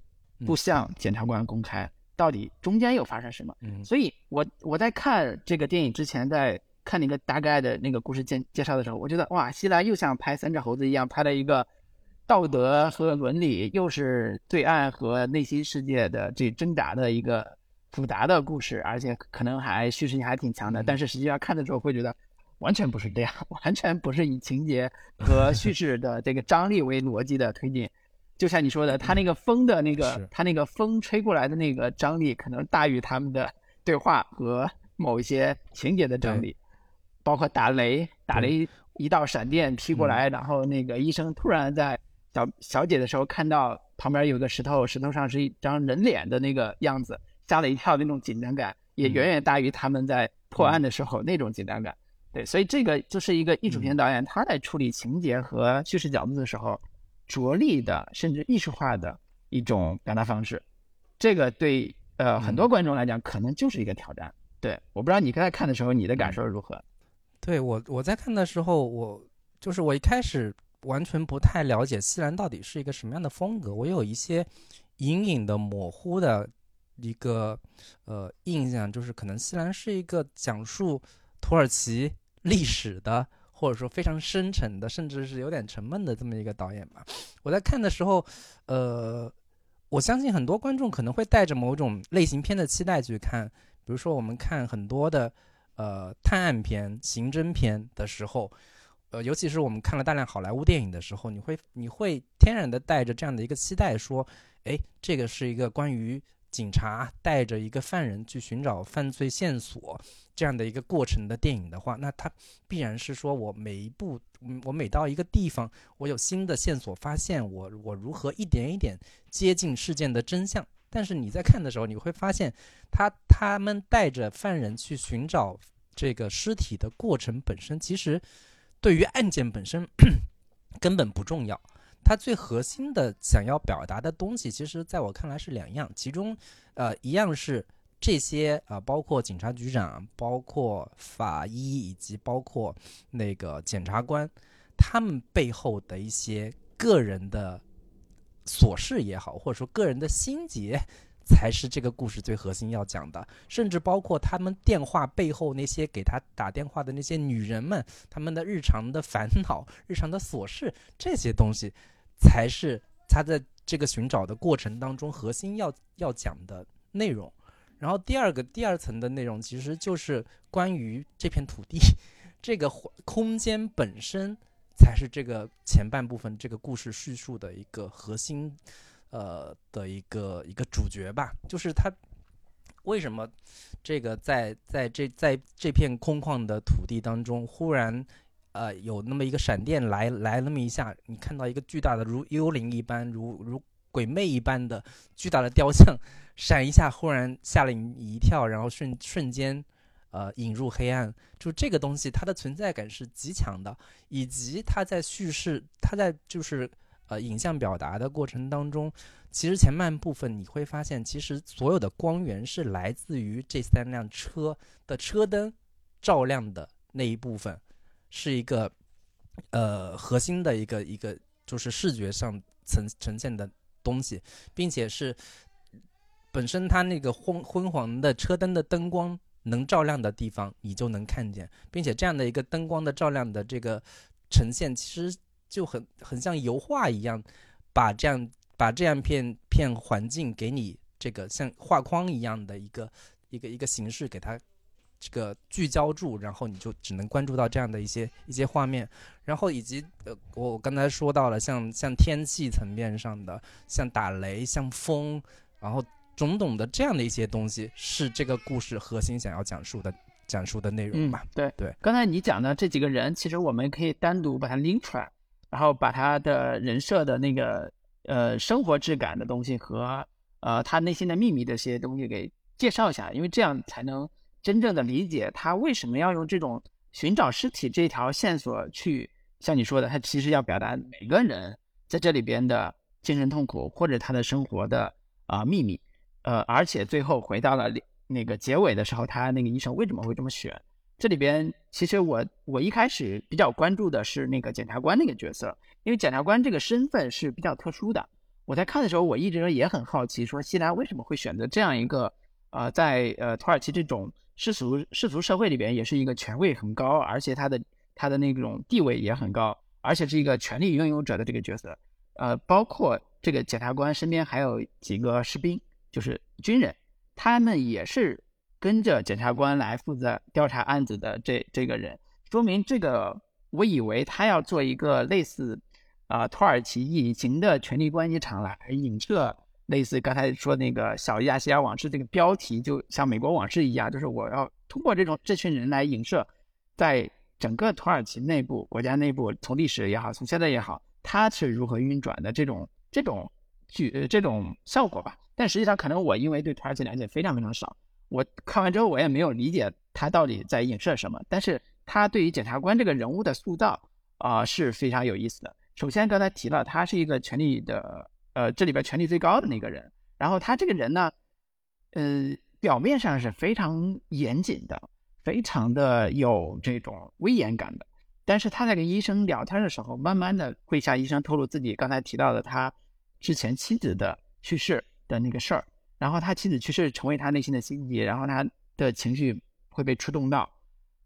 不向检察官公开？到底中间又发生什么？嗯，所以我我在看这个电影之前，在看那个大概的那个故事介介绍的时候，我觉得哇，西兰又像拍三只猴子一样拍了一个道德和伦理，又是对岸和内心世界的这挣扎的一个复杂的故事，而且可能还叙事性还挺强的。但是实际上看的时候会觉得完全不是这样，完全不是以情节和叙事的这个张力为逻辑的推进。就像你说的，他那个风的那个，他那个风吹过来的那个张力，可能大于他们的对话和某一些情节的张力，包括打雷，打雷一道闪电劈过来，然后那个医生突然在小小姐的时候看到旁边有个石头，石头上是一张人脸的那个样子，吓了一跳，那种紧张感也远远大于他们在破案的时候那种紧张感。对，所以这个就是一个艺术片导演他在处理情节和叙事角度的时候。着力的，甚至艺术化的一种表达方式，这个对呃很多观众来讲，可能就是一个挑战。对，我不知道你刚才看的时候，你的感受如何？对我我在看的时候，我就是我一开始完全不太了解西兰到底是一个什么样的风格，我有一些隐隐的模糊的一个呃印象，就是可能西兰是一个讲述土耳其历史的。或者说非常深沉的，甚至是有点沉闷的这么一个导演吧。我在看的时候，呃，我相信很多观众可能会带着某种类型片的期待去看。比如说，我们看很多的呃探案片、刑侦片的时候，呃，尤其是我们看了大量好莱坞电影的时候，你会你会天然的带着这样的一个期待，说，哎，这个是一个关于。警察带着一个犯人去寻找犯罪线索，这样的一个过程的电影的话，那他必然是说我每一步，我每到一个地方，我有新的线索发现，我我如何一点一点接近事件的真相。但是你在看的时候，你会发现，他他们带着犯人去寻找这个尸体的过程本身，其实对于案件本身 根本不重要。它最核心的想要表达的东西，其实在我看来是两样，其中，呃，一样是这些啊，包括警察局长、包括法医以及包括那个检察官，他们背后的一些个人的琐事也好，或者说个人的心结。才是这个故事最核心要讲的，甚至包括他们电话背后那些给他打电话的那些女人们，他们的日常的烦恼、日常的琐事，这些东西才是他在这个寻找的过程当中核心要要讲的内容。然后第二个第二层的内容，其实就是关于这片土地、这个空间本身，才是这个前半部分这个故事叙述的一个核心。呃的一个一个主角吧，就是他为什么这个在在这在这片空旷的土地当中，忽然呃有那么一个闪电来来那么一下，你看到一个巨大的如幽灵一般、如如鬼魅一般的巨大的雕像闪一下，忽然吓了你一跳，然后瞬瞬间呃引入黑暗，就这个东西它的存在感是极强的，以及它在叙事，它在就是。呃影像表达的过程当中，其实前半部分你会发现，其实所有的光源是来自于这三辆车的车灯照亮的那一部分，是一个呃核心的一个一个就是视觉上呈呈现的东西，并且是本身它那个昏昏黄的车灯的灯光能照亮的地方，你就能看见，并且这样的一个灯光的照亮的这个呈现，其实就很很像油画一样，把这样把这样片片环境给你这个像画框一样的一个一个一个形式给它这个聚焦住，然后你就只能关注到这样的一些一些画面，然后以及呃我刚才说到了像像天气层面上的，像打雷，像风，然后种种的这样的一些东西，是这个故事核心想要讲述的讲述的内容嗯吧。，对对。刚才你讲的这几个人，其实我们可以单独把它拎出来，然后把他的人设的那个呃生活质感的东西和呃他内心的秘密这些东西给介绍一下，因为这样才能真正的理解他为什么要用这种寻找尸体这条线索去，像你说的，他其实要表达每个人在这里边的精神痛苦或者他的生活的啊、秘密。呃，而且最后回到了那个结尾的时候，他那个医生为什么会这么选？这里边其实我我一开始比较关注的是那个检察官那个角色，因为检察官这个身份是比较特殊的。我在看的时候，我一直也很好奇，说西兰为什么会选择这样一个呃，在呃土耳其这种世俗世俗社会里边，也是一个权位很高，而且他的他的那种地位也很高，而且是一个权力拥有者的这个角色。呃，包括这个检察官身边还有几个士兵，就是军人，他们也是跟着检察官来负责调查案子的这这个人，说明这个我以为他要做一个类似啊、土耳其隐形的权力关系场来影射类似刚才说那个小亚细亚往事这个标题，就像美国往事一样，就是我要通过这种这群人来影射，在整个土耳其内部、国家内部，从历史也好，从现在也好，它是如何运转的这种这种剧呃这种效果吧。但实际上，可能我因为对土耳其了解非常非常少，我看完之后我也没有理解他到底在影射什么。但是他对于检察官这个人物的塑造啊、是非常有意思的。首先刚才提了，他是一个权力的呃这里边权力最高的那个人，然后他这个人呢，呃表面上是非常严谨的，非常的有这种威严感的。但是他在跟医生聊天的时候，慢慢的会向医生透露自己刚才提到的他之前妻子的去世的那个事儿，然后他妻子去世成为他内心的心结，然后他的情绪会被触动到，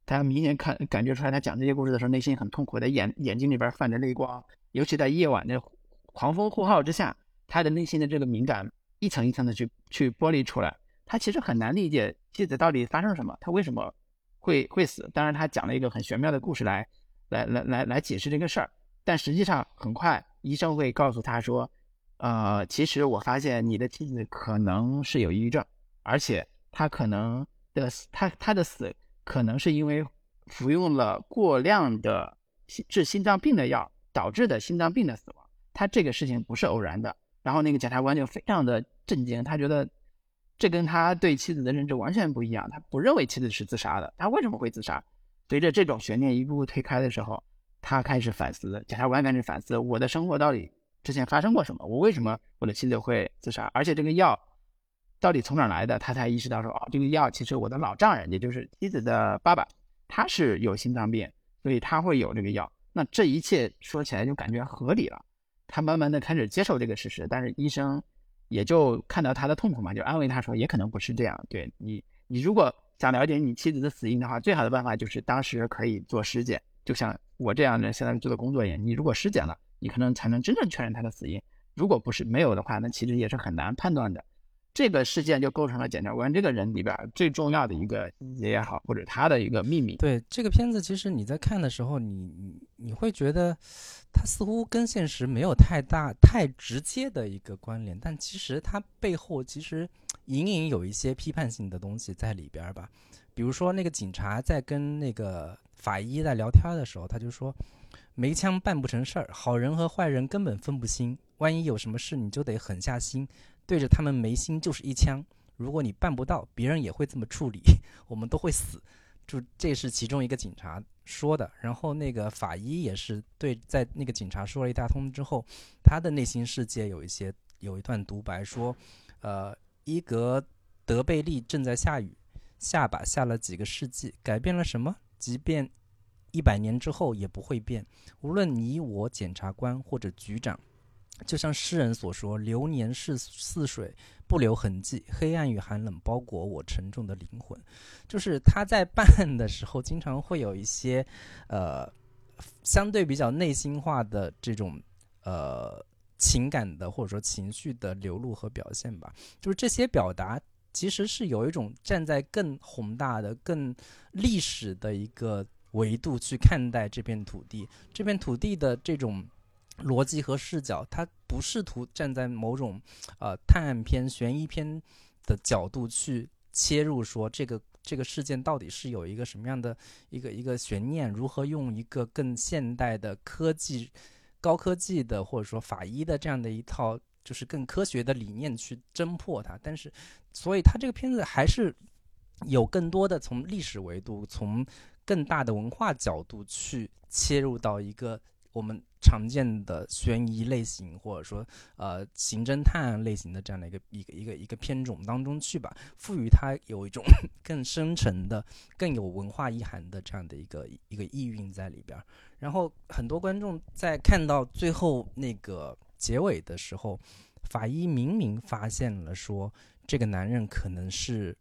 他明显看感觉出来，他讲这些故事的时候内心很痛苦，的眼眼睛里边泛着泪光，尤其在夜晚的狂风呼号之下，他的内心的这个敏感一层一层的去去剥离出来，他其实很难理解妻子到底发生了什么，他为什么会会死。当然，他讲了一个很玄妙的故事来来来来来解释这个事儿，但实际上很快医生会告诉他说，呃，其实我发现你的妻子可能是有抑郁症，而且她可能的死，她她的死可能是因为服用了过量的心治心脏病的药导致的心脏病的死亡。他这个事情不是偶然的。然后那个检察官就非常的震惊，他觉得这跟他对妻子的认知完全不一样，他不认为妻子是自杀的，他为什么会自杀？随着这种悬念一步步推开的时候，他开始反思，检察官开始反思我的生活到底之前发生过什么，我为什么我的妻子会自杀，而且这个药到底从哪来的？他才意识到说，哦，这个药其实我的老丈人，也就是妻子的爸爸，他是有心脏病，所以他会有这个药。那这一切说起来就感觉合理了。他慢慢的开始接受这个事实，但是医生也就看到他的痛苦嘛，就安慰他说，也可能不是这样。对你，你如果想了解你妻子的死因的话，最好的办法就是当时可以做尸检，就像我这样的现在做的工作一样。你如果尸检了，你可能才能真正确认他的死因。如果不是没有的话，那其实也是很难判断的。这个事件就构成了检察官这个人里边最重要的一个也好，或者他的一个秘密。对这个片子，其实你在看的时候，你你会觉得它似乎跟现实没有太大、太直接的一个关联，但其实它背后其实隐隐有一些批判性的东西在里边吧。比如说，那个警察在跟那个法医在聊天的时候，他就说：“没枪办不成事儿，好人和坏人根本分不清，万一有什么事，你就得狠下心，对着他们眉心就是一枪。如果你办不到，别人也会这么处理，我们都会死。”就这是其中一个警察说的。然后那个法医也是对，在那个警察说了一大通之后，他的内心世界有一些有一段独白说，呃，伊格德贝利正在下雨，下吧下了几个世纪，改变了什么？即便一百年之后也不会变。无论你我检察官或者局长。就像诗人所说：“流年似似水，不留痕迹。黑暗与寒冷包裹我沉重的灵魂。”就是他在办案的时候，经常会有一些，呃，相对比较内心化的这种呃情感的或者说情绪的流露和表现吧。就是这些表达其实是有一种站在更宏大的、更历史的一个维度去看待这片土地，这片土地的这种。逻辑和视角，他不试图站在某种，呃，探案片、悬疑片的角度去切入，说这个这个事件到底是有一个什么样的一个一个悬念，如何用一个更现代的科技、高科技的或者说法医的这样的一套，就是更科学的理念去侦破它。但是，所以他这个片子还是有更多的从历史维度、从更大的文化角度去切入到一个。我们常见的悬疑类型，或者说呃刑侦探案类型的这样的一个一个一个一个片种当中去吧，赋予它有一种 更深沉的、更有文化意涵的这样的一个一个意蕴在里边。然后很多观众在看到最后那个结尾的时候，法医明明发现了说这个男人可能是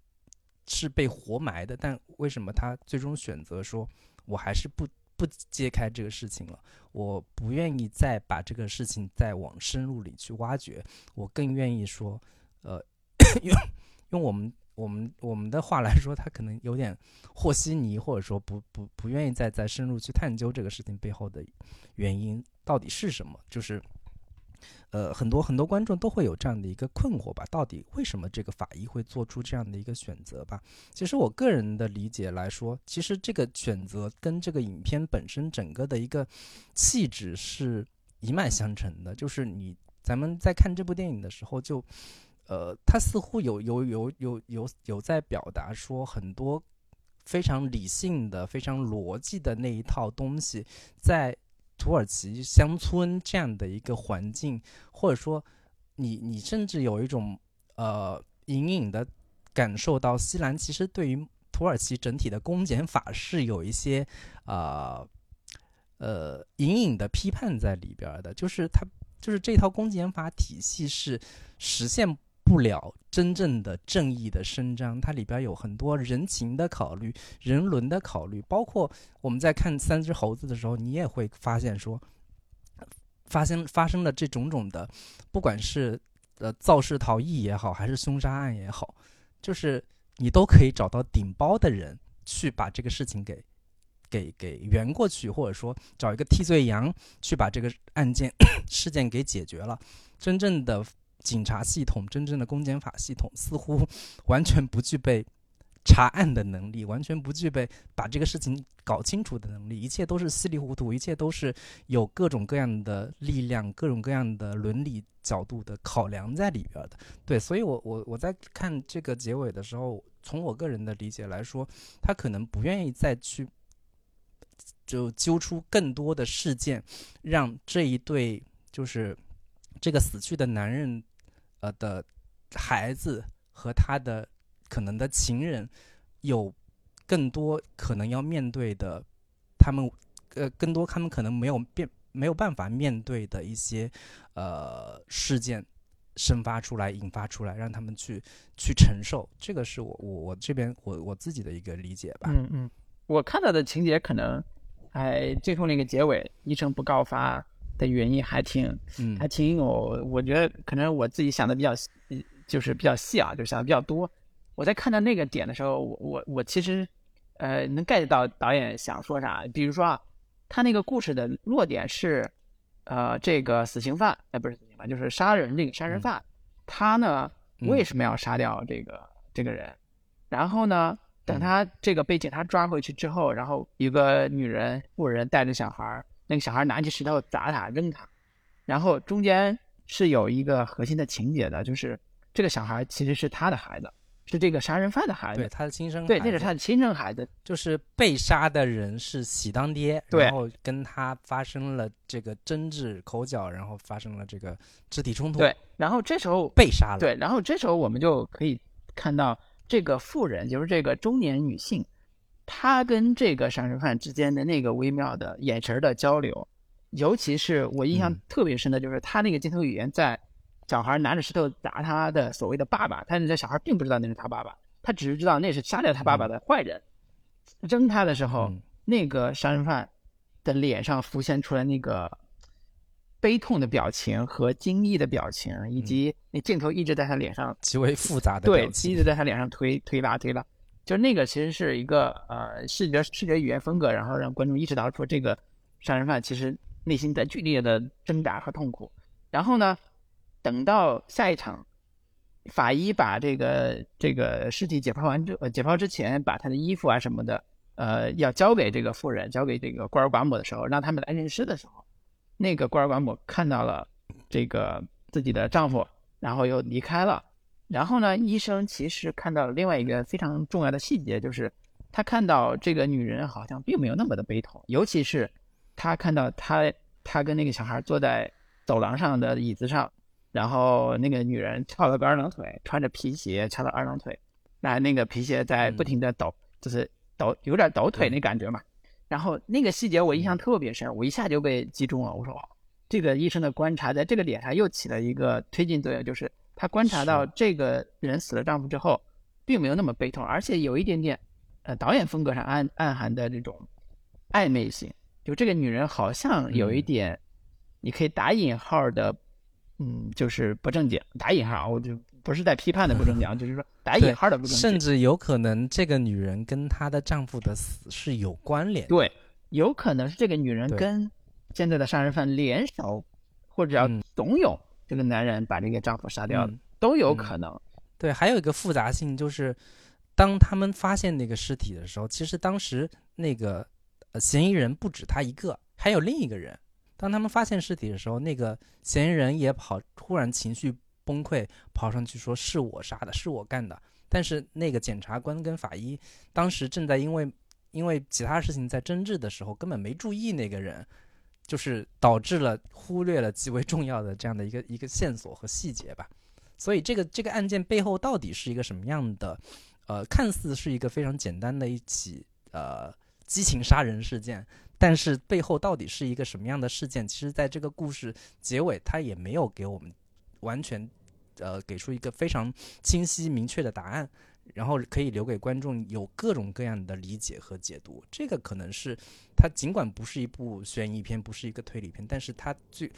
是被活埋的，但为什么他最终选择说我还是不？不揭开这个事情了，我不愿意再把这个事情再往深入里去挖掘，我更愿意说，呃，用用我们我们我们的话来说，他可能有点和稀泥，或者说不不不愿意再再深入去探究这个事情背后的原因到底是什么，就是。呃，很多很多观众都会有这样的一个困惑吧？到底为什么这个法医会做出这样的一个选择吧？其实我个人的理解来说，其实这个选择跟这个影片本身整个的一个气质是一脉相承的。就是你咱们在看这部电影的时候，就呃，他似乎有有有有有有在表达说很多非常理性的、非常逻辑的那一套东西在。土耳其乡村这样的一个环境，或者说，你你甚至有一种呃隐隐的感受到，西兰其实对于土耳其整体的公检法是有一些啊呃隐隐的批判在里边的，就是它就是这套公检法体系是实现。不了真正的正义的伸张，它里边有很多人情的考虑、人伦的考虑，包括我们在看《三只猴子》的时候，你也会发现说，发生发生的这种种的，不管是呃肇事逃逸也好，还是凶杀案也好，就是你都可以找到顶包的人去把这个事情给给给圆过去，或者说找一个替罪羊去把这个案件 事件给解决了，真正的。警察系统真正的公检法系统似乎完全不具备查案的能力，完全不具备把这个事情搞清楚的能力，一切都是稀里糊涂，一切都是有各种各样的力量、各种各样的伦理角度的考量在里边的。对，所以我我我在看这个结尾的时候，从我个人的理解来说，他可能不愿意再去就揪出更多的事件，让这一对就是这个死去的男人。呃的孩子和他的可能的情人，有更多可能要面对的，他们呃更多他们可能没有变没有办法面对的一些呃事件生发出来引发出来，让他们去去承受。这个是我我我这边我我自己的一个理解吧。嗯嗯，我看到的情节可能，哎，最后那个结尾一声不告发。的原因还挺，嗯，还挺有，我觉得可能我自己想的比较，就是比较细啊，就想的比较多。我在看到那个点的时候，我我我其实，呃，能 get 到导演想说啥。比如说啊，他那个故事的落点是，呃，这个死刑犯，哎，不是死刑犯，就是杀人这个杀人犯，他呢为什么要杀掉这个这个人？然后呢，等他这个被警察抓回去之后，然后一个女人妇人带着小孩。那个小孩拿起石头砸他扔他，然后中间是有一个核心的情节的，就是这个小孩其实是他的孩子，是这个杀人犯的孩子，对他的亲生对，孩子那是他的亲生孩子。就是被杀的人是喜当爹，对然后跟他发生了这个争执口角，然后发生了这个肢体冲突，对，然后这时候被杀了，对，然后这时候我们就可以看到这个妇人，就是这个中年女性，她跟这个杀人犯之间的那个微妙的眼神的交流，尤其是我印象嗯。特别深的就是他那个镜头语言，在小孩拿着石头砸他的所谓的爸爸，但是这小孩并不知道那是他爸爸，他只是知道那是杀掉他爸爸的坏人。扔他的时候，嗯。那个杀人犯的脸上浮现出来那个悲痛的表情和惊异的表情，以及那镜头一直在他脸上，极为复杂的对表，情一直在他脸上推推拉推拉，就那个其实是一个呃视觉视觉语言风格，然后让观众意识到说这个杀人犯其实内心在剧烈的挣扎和痛苦。然后呢，等到下一场，法医把这个这个尸体解剖完之呃解剖之前，把他的衣服啊什么的，呃，要交给这个妇人，交给这个孤儿寡母的时候，让他们来认尸的时候，那个孤儿寡母看到了这个自己的丈夫，然后又离开了。然后呢，医生其实看到了另外一个非常重要的细节，就是他看到这个女人好像并没有那么的悲痛，尤其是他看到他他跟那个小孩坐在走廊上的椅子上，然后那个女人翘了个二郎腿，穿着皮鞋翘了二郎腿，那那个皮鞋在不停的抖，就是抖有点抖腿那感觉嘛。然后那个细节我印象特别深，我一下就被击中了。我说，哦，这个医生的观察在这个点上又起了一个推进作用，就是他观察到这个人死了丈夫之后，并没有那么悲痛，而且有一点点，呃，导演风格上暗暗含的这种暧昧性。就这个女人好像有一点，你可以打引号的，嗯，就是不正经，打引号，我就不是在批判的 不正经，就是说打引号的不正经，甚至有可能这个女人跟她的丈夫的死是有关联的。对，有可能是这个女人跟现在的杀人犯联手，或者要嗯。怂恿这个男人把这个丈夫杀掉，嗯都有嗯可能。对，还有一个复杂性就是，当他们发现那个尸体的时候，其实当时那个呃嫌疑人不止他一个，还有另一个人。当他们发现尸体的时候，那个嫌疑人也跑，突然情绪崩溃，跑上去说是我杀的，是我干的。但是那个检察官跟法医当时正在因为因为其他事情在争执的时候，根本没注意那个人，就是导致了忽略了极为重要的这样的一个一个线索和细节吧。所以这个这个案件背后到底是一个什么样的？呃，看似是一个非常简单的一起呃激情杀人事件，但是背后到底是一个什么样的事件？其实，在这个故事结尾，他也没有给我们完全呃给出一个非常清晰明确的答案，然后可以留给观众有各种各样的理解和解读。这个可能是它尽管不是一部悬疑片，不是一个推理片，但是它最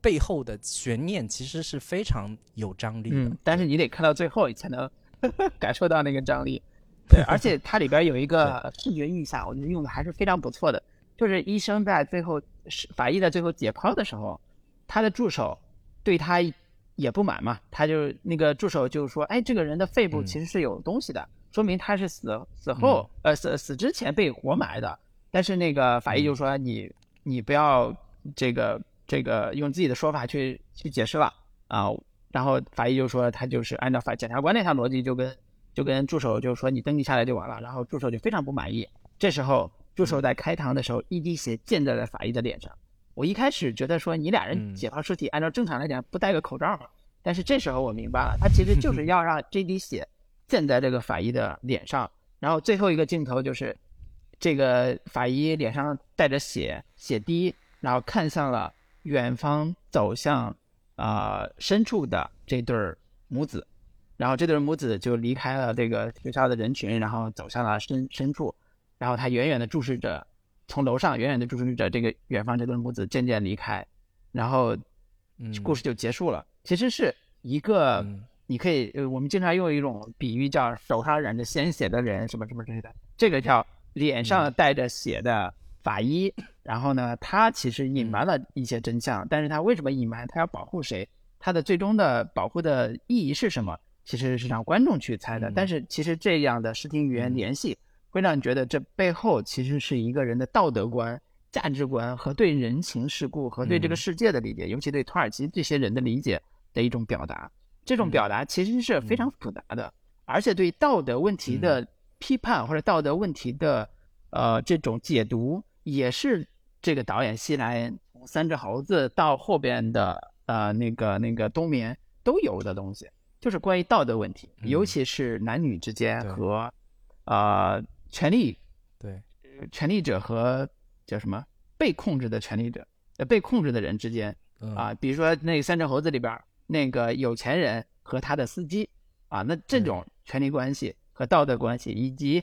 背后的悬念其实是非常有张力的。嗯，但是你得看到最后，你才能 感受到那个张力。对，而且它里边有一个视觉意象，我觉得用的还是非常不错的。就是医生在最后是法医在最后解剖的时候，他的助手对他也不满嘛，他就那个助手就说：“哎，这个人的肺部嗯其实是有东西的，说明他是死死后呃死死之前被活埋的。”但是那个法医就说：“你你不要这个这个用自己的说法去去解释了啊。”然后法医就说他就是按照法检察官那套逻辑，就跟就跟助手就说你登记下来就完了。然后助手就非常不满意。这时候助手在开膛的时候，一滴血溅在了法医的脸上。我一开始觉得说你俩人嗯解剖尸体，按照正常来讲不戴个口罩吗？但是这时候我明白了，他其实就 是要让这滴血溅在这个法医的脸上。然后最后一个镜头就是这个法医脸上带着血血滴，然后看向了远方走向啊、呃深处的这对儿母子，然后这对母子就离开了这个学校的人群，然后走向了深深处，然后他远远的注视着，从楼上远远的注视着这个远方这对母子渐渐离开，然后嗯，故事就结束了。其实是一个，嗯你可以，呃，我们经常用一种比喻叫手上染着鲜血的人，什么什么之类的，这个叫脸上带着血的法医。然后呢，他其实隐瞒了一些真相，但是他为什么隐瞒？他要保护谁？他的最终的保护的意义是什么？其实是让观众去猜的。嗯但是其实这样的视听语言嗯联系，会让你觉得这背后其实是一个人的道德观、价值观和对人情世故和对这个嗯。世界的理解，尤其对土耳其这些人的理解的一种表达。这种嗯。表达其实是非常嗯。复杂的，而且对道德问题的批判或者道德问题的呃这种解读，也是这个导演西兰从三只猴子到后边的呃那个那个冬眠都有的东西，就是关于道德问题，尤其是男女之间和呃权力对。权力者和叫什么？被控制的权力者呃被控制的人之间啊，比如说那三只猴子里边那个有钱人和他的司机啊，那这种权力关系和道德关系，以及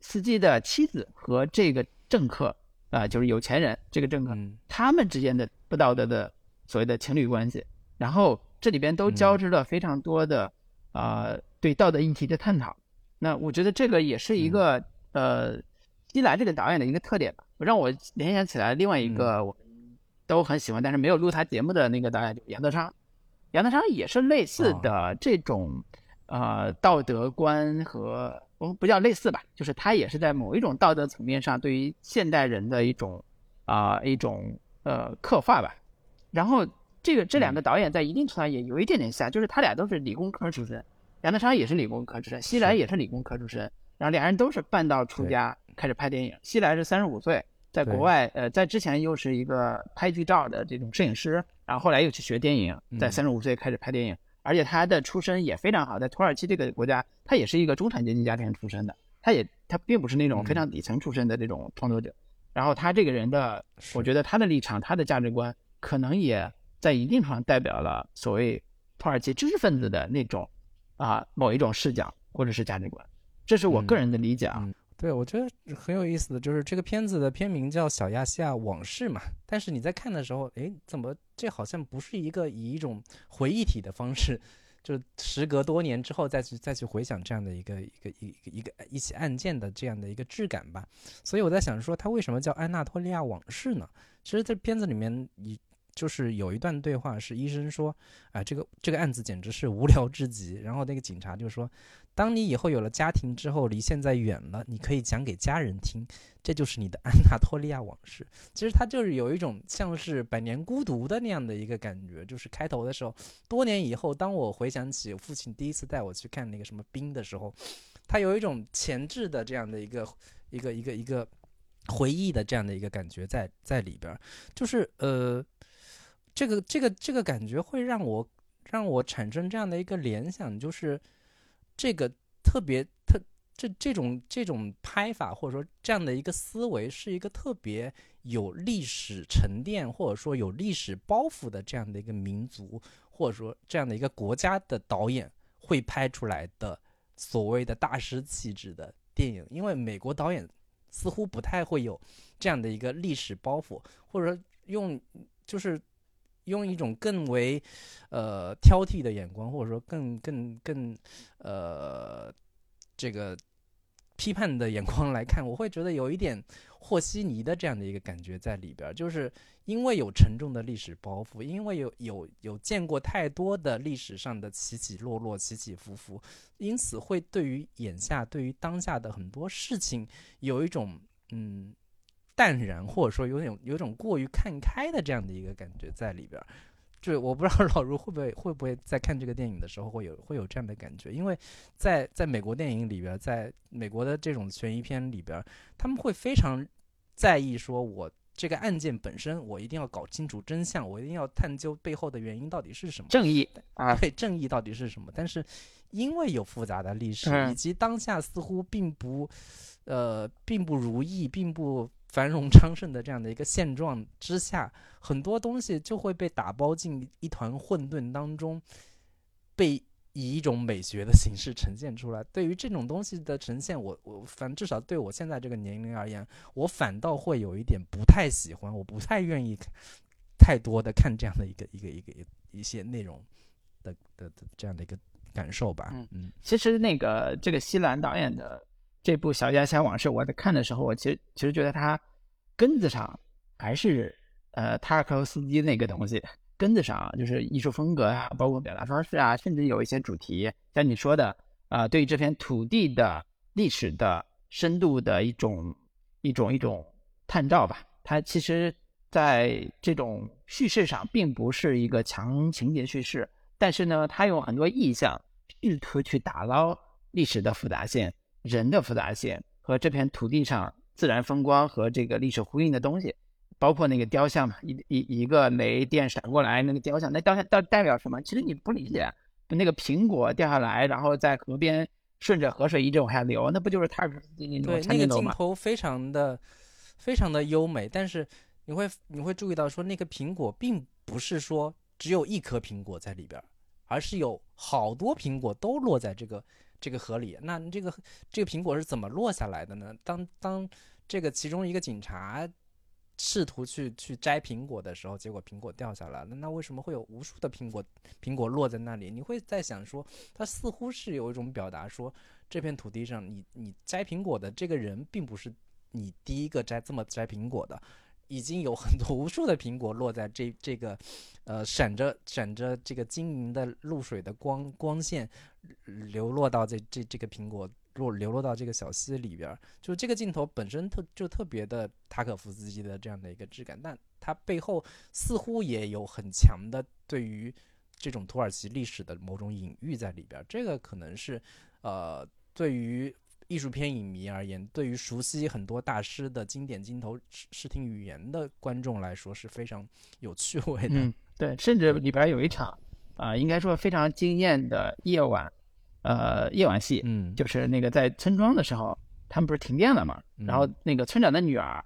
司机的妻子和这个政客啊，就是有钱人这个政客他们之间的不道德的所谓的情侣关系，然后这里边都交织了非常多的啊对道德议题的探讨。那我觉得这个也是一个呃西来这个导演的一个特点吧，让我联想起来另外一个我。都很喜欢，但是没有录他节目的那个导演就杨德昌，杨德昌也是类似的这种，呃，道德观和我们不叫类似吧，就是他也是在某一种道德层面上对于现代人的一种啊一种呃刻画吧。然后这个这两个导演在一定程度上也有一点点像，就是他俩都是理工科出身，杨德昌也是理工科出身，西来也是理工科出身，然后俩人都是半道出家开始拍电影，西来是三十五岁。在国外，呃，在之前又是一个拍剧照的这种摄影师，然后后来又去学电影，在三十五岁开始拍电影，而且他的出身也非常好，在土耳其这个国家，他也是一个中产阶级家庭出身的，他也他并不是那种非常底层出身的这种创作者，然后他这个人的，我觉得他的立场、他的价值观，可能也在一定程度上代表了所谓土耳其知识分子的那种啊某一种视角或者是价值观，这是我个人的理解啊。对，我觉得很有意思的就是这个片子的片名叫《小亚细亚往事》嘛，但是你在看的时候，哎，怎么这好像不是一个以一种回忆体的方式，就时隔多年之后再去再去回想这样的一个一个一个一个一起案件的这样的一个质感吧？所以我在想说，它为什么叫《安纳托利亚往事》呢？其实，这片子里面，你就是有一段对话是医生说，啊，这个这个案子简直是无聊至极，然后那个警察就说。当你以后有了家庭之后，离现在远了，你可以讲给家人听，这就是你的安纳托利亚往事。其实它就是有一种像是《百年孤独》的那样的一个感觉，就是开头的时候，多年以后，当我回想起父亲第一次带我去看那个什么冰的时候，他有一种前置的这样的一个一个一个一个回忆的这样的一个感觉在在里边，就是呃，这个这个这个感觉会让我让我产生这样的一个联想，就是。这个特别特这这种这种拍法，或者说这样的一个思维，是一个特别有历史沉淀，或者说有历史包袱的这样的一个民族，或者说这样的一个国家的导演会拍出来的所谓的大师气质的电影。因为美国导演似乎不太会有这样的一个历史包袱，或者说用就是。用一种更为，呃挑剔的眼光，或者说更更更，呃，这个批判的眼光来看，我会觉得有一点和稀泥的这样的一个感觉在里边，就是因为有沉重的历史包袱，因为有有有见过太多的历史上的起起落落、起起伏伏，因此会对于眼下、对于当下的很多事情有一种嗯。淡然，或者说有点有种过于看开的这样的一个感觉在里边儿，就我不知道老卢会不会会不会在看这个电影的时候会有会有这样的感觉，因为在在美国电影里边，在美国的这种悬疑片里边，他们会非常在意说，我这个案件本身，我一定要搞清楚真相，我一定要探究背后的原因到底是什么，正义啊，对，正义到底是什么？但是因为有复杂的历史，以及当下似乎并不呃并不如意，并不。繁荣昌盛的这样的一个现状之下，很多东西就会被打包进一团混沌当中，被以一种美学的形式呈现出来。对于这种东西的呈现，我我反至少对我现在这个年龄而言，我反倒会有一点不太喜欢，我不太愿意太多的看这样的一个一个一个一些内容的的这样的一个感受吧。嗯嗯，其实那个这个西兰导演的。这部《小家乡往事》，我在看的时候，我其实其实觉得它根子上还是呃塔尔科夫斯基那个东西，根子上就是艺术风格啊，包括表达方式啊，甚至有一些主题，像你说的啊，对于这片土地的历史的深度的一种一种一种探照吧。它其实在这种叙事上并不是一个强情节叙事，但是呢，它有很多意象试图去打捞。历史的复杂性、人的复杂性和这片土地上自然风光和这个历史呼应的东西，包括那个雕像嘛，一一一个雷电闪过来，那个雕像，那雕像代代表什么？其实你不理解，那个苹果掉下来，然后在河边顺着河水一直往下流，那不就是塔尔科夫斯基那对，那个镜头非常的非常的优美，但是你会你会注意到说，那个苹果并不是说只有一颗苹果在里边。而是有好多苹果都落在这个这个河里，那这个这个苹果是怎么落下来的呢？当当这个其中一个警察试图去去摘苹果的时候，结果苹果掉下来了。那为什么会有无数的苹果苹果落在那里？你会在想说，他似乎是有一种表达说，这片土地上你你摘苹果的这个人，并不是你第一个摘这么摘苹果的。已经有很多 无数的苹果落在这这个，呃，闪着闪着这个晶莹的露水的光光线，流落到这这这个苹果落流落到这个小溪里边儿，就这个镜头本身特就特别的塔可夫斯基的这样的一个质感，但它背后似乎也有很强的对于这种土耳其历史的某种隐喻在里边儿，这个可能是呃对于。艺术片影迷而言，对于熟悉很多大师的经典镜头视视听语言的观众来说是非常有趣味的。嗯，对，甚至里边有一场啊，应该说非常惊艳的夜晚，呃，夜晚戏，嗯，就是那个在村庄的时候，他们不是停电了嘛，然后那个村长的女儿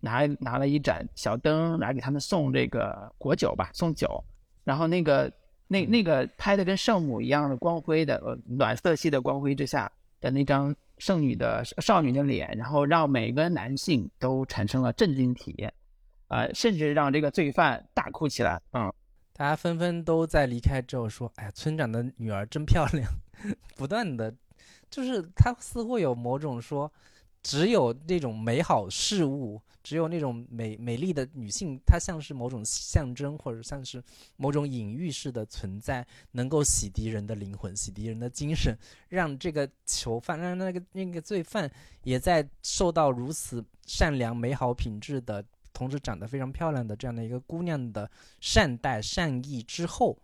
拿拿了一盏小灯来给他们送这个果酒吧，送酒，然后那个那那个拍的跟圣母一样的光辉的呃暖色系的光辉之下的那张。剩女的少女的脸，然后让每个男性都产生了震惊体验，啊，甚至让这个罪犯大哭起来。嗯，大家纷纷都在离开之后说：“哎，村长的女儿真漂亮。” 不断的，就是他似乎有某种说。只有那种美好事物，只有那种美美丽的女性，她像是某种象征，或者像是某种隐喻式的存在，能够洗涤人的灵魂，洗涤人的精神，让这个囚犯，让那个那个罪犯，也在受到如此善良、美好品质的，同时长得非常漂亮的这样的一个姑娘的善待、善意之后，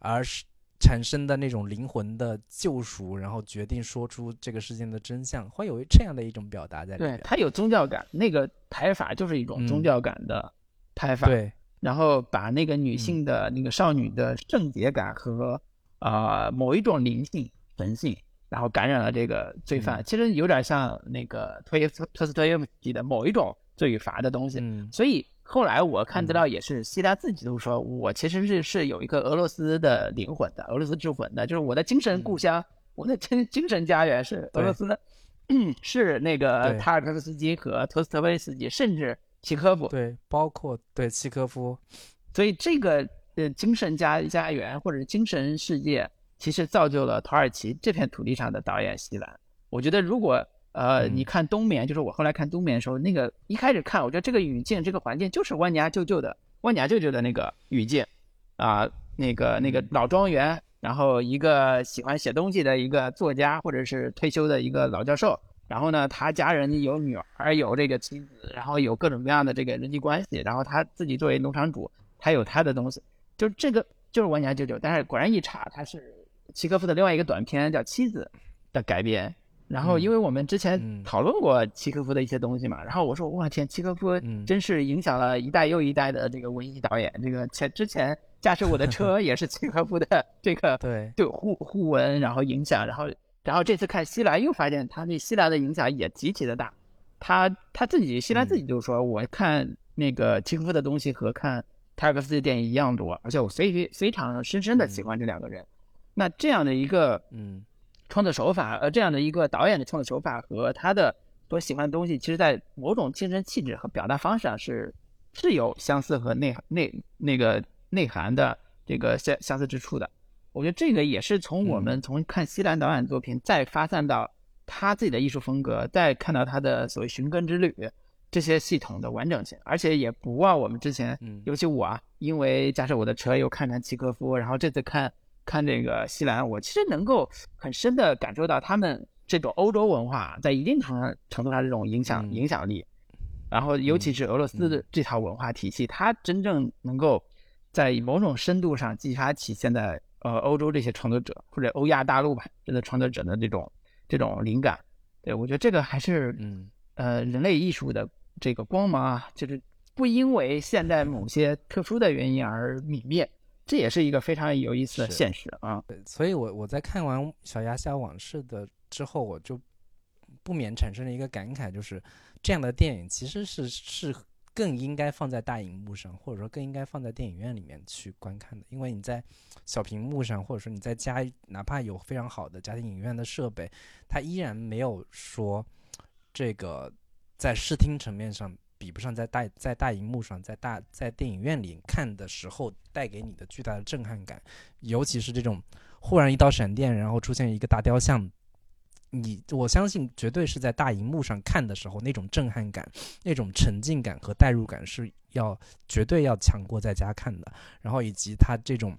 而是。产生的那种灵魂的救赎，然后决定说出这个事件的真相，会有这样的一种表达在里面。对，它有宗教感，那个拍法就是一种宗教感的拍法。对，然后把那个女性的那个少女的圣洁感和啊某一种灵性神性，然后感染了这个罪犯，其实有点像那个托耶夫托斯托耶夫斯基的某一种罪与罚的东西。嗯，所以。后来我看资料也是，希拉自己都说，我其实是是有一个俄罗斯的灵魂的，俄罗斯之魂的，就是我的精神故乡，我的精精神家园是俄罗斯，是那个塔尔科夫斯基和托斯特维斯基，甚至契科夫，对，包括对契科夫，所以这个呃精神家家园或者精神世界，其实造就了土耳其这片土地上的导演希兰。我觉得如果。呃，你看冬眠，就是我后来看冬眠的时候，那个一开始看，我觉得这个语境、这个环境就是万家舅舅的万家舅舅的那个语境，啊，那个那个老庄园，然后一个喜欢写东西的一个作家，或者是退休的一个老教授，然后呢，他家人有女儿，有这个妻子，然后有各种各样的这个人际关系，然后他自己作为农场主，他有他的东西，就这个就是万家舅舅，但是果然一查，他是契诃夫的另外一个短篇叫《妻子》的改编。然后，因为我们之前讨论过契诃夫的一些东西嘛，然后我说，哇天，契诃夫真是影响了一代又一代的这个文艺导演。这个前之前驾驶我的车 也是契诃夫的这个对对互互文，然后影响，然后然后这次看西兰又发现他对西兰的影响也极其的大。他他自己西兰自己就说，我看那个契诃夫的东西和看塔尔科夫斯基的电影一样多，而且我非非常深深的喜欢这两个人。那这样的一个嗯。创作手法，呃，这样的一个导演的创作手法和他的所喜欢的东西，其实，在某种精神气质和表达方式上是是有相似和内内那个内涵的这个相相似之处的。我觉得这个也是从我们从看西兰导演作品，再发散到他自己的艺术风格，再看到他的所谓寻根之旅这些系统的完整性，而且也不忘我们之前，尤其我啊，因为驾驶我的车又看看契诃夫，然后这次看。看这个西兰，我其实能够很深的感受到他们这种欧洲文化在一定程度程度上这种影响影响力，然后尤其是俄罗斯的这套文化体系，它真正能够在某种深度上激发起现在呃欧洲这些创作者或者欧亚大陆吧这个创作者的这种这种灵感。对我觉得这个还是嗯。呃人类艺术的这个光芒啊，就是不因为现代某些特殊的原因而泯灭，这也是一个非常有意思的现实啊。对，所以我我在看完《小鸭虾往事》的之后，我就不免产生了一个感慨，就是这样的电影其实是是更应该放在大荧幕上，或者说更应该放在电影院里面去观看的，因为你在小屏幕上，或者说你在家，哪怕有非常好的家庭影院的设备，它依然没有说这个在视听层面上。比不上在大在大荧幕上，在大在电影院里看的时候带给你的巨大的震撼感，尤其是这种忽然一道闪电，然后出现一个大雕像，你我相信绝对是在大荧幕上看的时候，那种震撼感、那种沉浸感和代入感是要绝对要强过在家看的。然后以及它这种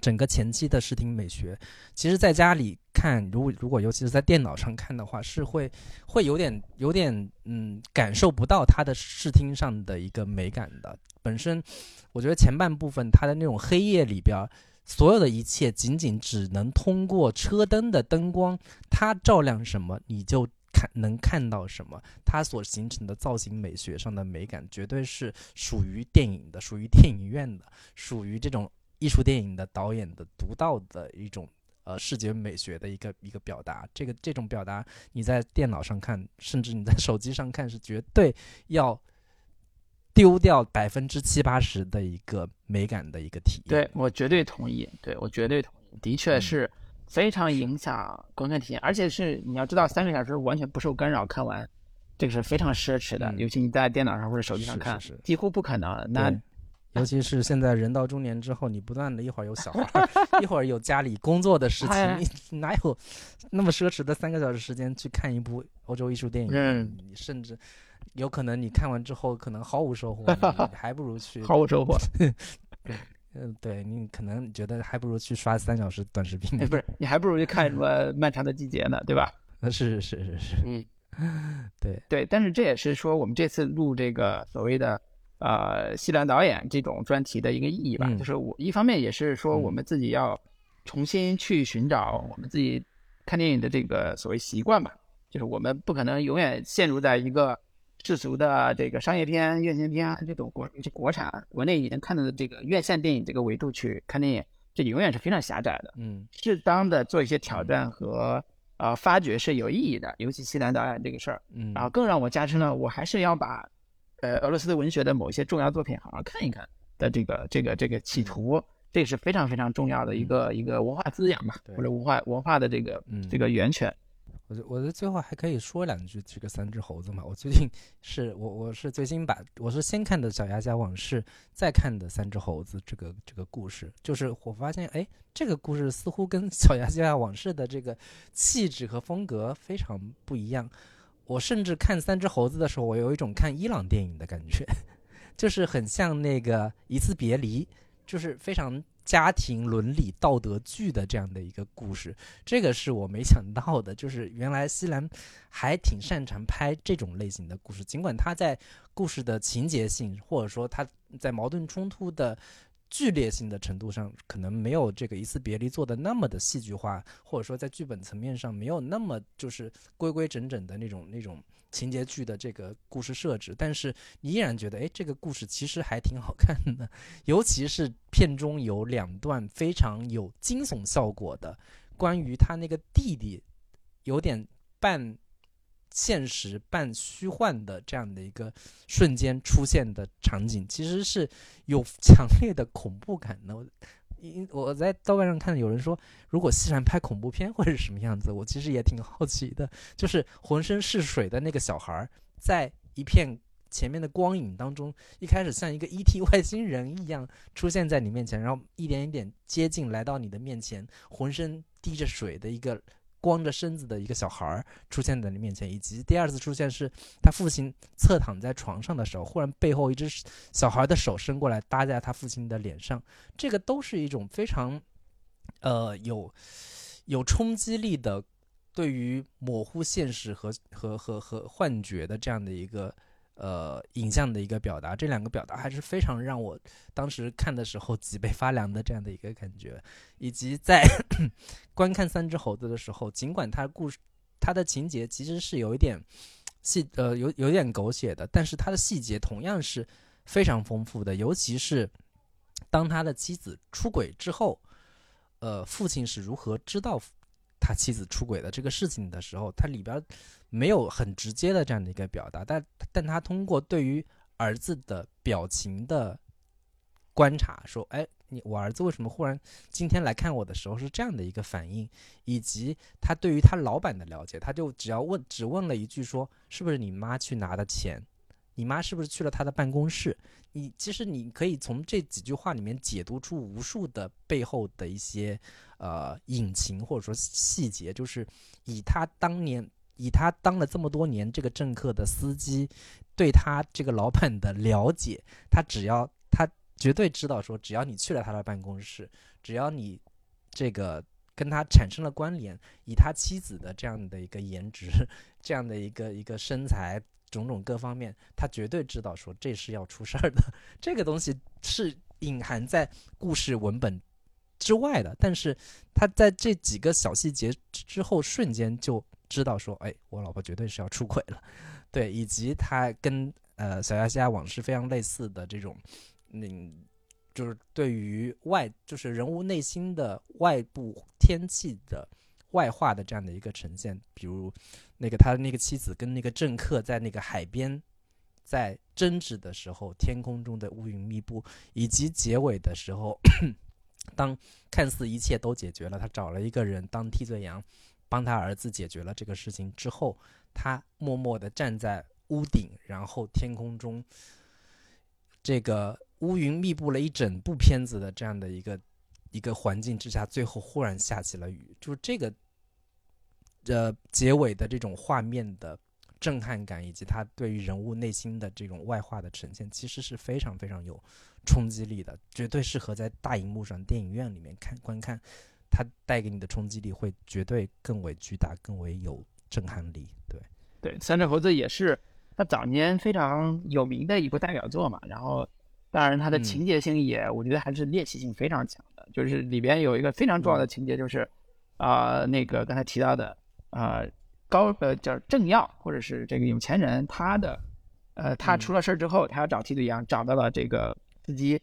整个前期的视听美学，其实在家里看，如果如果尤其是在电脑上看的话，是会会有点有点嗯感受不到它的视听上的一个美感的。本身我觉得前半部分它的那种黑夜里边。所有的一切仅仅只能通过车灯的灯光，它照亮什么，你就看能看到什么。它所形成的造型美学上的美感，绝对是属于电影的，属于电影院的，属于这种艺术电影的导演的独到的一种呃视觉美学的一个一个表达。这个这种表达，你在电脑上看，甚至你在手机上看，是绝对要。丢掉百分之七八十的一个美感的一个体验，对我绝对同意，对我绝对同意，的确是非常影响观看体验，而且是你要知道，三个小时完全不受干扰看完，这个是非常奢侈的，嗯尤其你在电脑上或者手机上看，是是是几乎不可能。那对尤其是现在人到中年之后，你不断的一会儿有小孩儿，一会儿有家里工作的事哎情，你哪有那么奢侈的三个小时时间去看一部欧洲艺术电影？嗯你甚至有可能你看完之后可能毫无收获，你 还不如去，毫无收获。嗯，对你可能觉得还不如去刷三小时短视频哎，。不是，你还不如去看什么《漫长的季节》呢，对吧？是是是是是，嗯，对对。但是这也是说我们这次录这个所谓的呃西兰导演这种专题的一个意义吧，嗯。就是我一方面也是说嗯。我们自己要重新去寻找我们自己看电影的这个所谓习惯吧，就是我们不可能永远陷入在一个世俗的这个商业片、院线片啊这种国这国产国内已经看到的这个院线电影这个维度去看电影，这永远是非常狭窄的。嗯。适当的做一些挑战和呃发掘是有意义的，尤其西南导演这个事儿。嗯，然后更让我加深了，我还是要把呃俄罗斯的文学的某些重要作品好好看一看的这个这个这个企图，这是非常非常重要的一个一个文化滋养吧，对或者文化文化的这个嗯这个源泉。我觉我的最后还可以说两句这个三只猴子嘛。我最近是我我是最近把我是先看的《小鸭家往事》，再看的《三只猴子》这个这个故事，就是我发现哎，这个故事似乎跟《小鸭家往事》的这个气质和风格非常不一样。我甚至看《三只猴子》的时候，我有一种看伊朗电影的感觉，就是很像那个《一次别离》，就是非常家庭伦理道德剧的这样的一个故事。这个是我没想到的，就是原来西兰还挺擅长拍这种类型的故事，尽管他在故事的情节性或者说他在矛盾冲突的剧烈性的程度上，可能没有这个一次别离做的那么的戏剧化，或者说在剧本层面上没有那么就是规规整整的那种那种情节剧的这个故事设置，但是你依然觉得，哎，这个故事其实还挺好看的，尤其是片中有两段非常有惊悚效果的，关于他那个弟弟有点半现实半虚幻的这样的一个瞬间出现的场景，其实是有强烈的恐怖感的。我因我在豆瓣上看有人说，如果西兰拍恐怖片会是什么样子，我其实也挺好奇的。就是浑身是水的那个小孩，在一片前面的光影当中，一开始像一个 E.T. 外星人一样出现在你面前，然后一点一点接近来到你的面前，浑身滴着水的一个光着身子的一个小孩儿出现在你面前，以及第二次出现是他父亲侧躺在床上的时候，忽然背后一只小孩的手伸过来搭在他父亲的脸上，这个都是一种非常呃有有冲击力的对于模糊现实和和和和幻觉的这样的一个呃影像的一个表达，这两个表达还是非常让我当时看的时候脊背发凉的这样的一个感觉，以及在 观看《三只猴子》的时候，尽管它故事它的情节其实是有一点细呃有有点狗血的，但是它的细节同样是非常丰富的，尤其是当他的妻子出轨之后，呃，父亲是如何知道他妻子出轨的这个事情的时候，他里边。没有很直接的这样的一个表达，但但他通过对于儿子的表情的观察，说，哎，你我儿子为什么忽然今天来看我的时候是这样的一个反应，以及他对于他老板的了解，他就只要问，只问了一句，说，是不是你妈去拿的钱？你妈是不是去了他的办公室？你其实你可以从这几句话里面解读出无数的背后的一些呃隐情或者说细节，就是以他当年。以他当了这么多年这个政客的司机，对他这个老板的了解，他只要他绝对知道说，只要你去了他的办公室，只要你这个跟他产生了关联，以他妻子的这样的一个颜值，这样的一个一个身材，种种各方面，他绝对知道说这是要出事儿的。这个东西是隐含在故事文本之外的，但是他在这几个小细节之后，瞬间就。知道说，哎，我老婆绝对是要出轨了，对，以及他跟呃小亚细亚往事非常类似的这种，嗯，就是对于外，就是人物内心的外部天气的外化的这样的一个呈现，比如那个他的那个妻子跟那个政客在那个海边在争执的时候，天空中的乌云密布，以及结尾的时候，当看似一切都解决了，他找了一个人当替罪羊。帮他儿子解决了这个事情之后，他默默地站在屋顶，然后天空中这个乌云密布了一整部片子的这样的一个一个环境之下，最后忽然下起了雨，就是这个呃结尾的这种画面的震撼感，以及他对于人物内心的这种外化的呈现，其实是非常非常有冲击力的，绝对适合在大荧幕上电影院里面看观看。它带给你的冲击力会绝对更为巨大，更为有震撼力。对，对，三只猴子也是他早年非常有名的一部代表作嘛。然后，当然它的情节性也，我觉得还是猎奇性非常强的。就是里边有一个非常重要的情节，就是啊，那个刚才提到的啊，高呃叫政要或者是这个有钱人，他的呃，他出了事儿之后，他要找替罪羊，找到了这个司机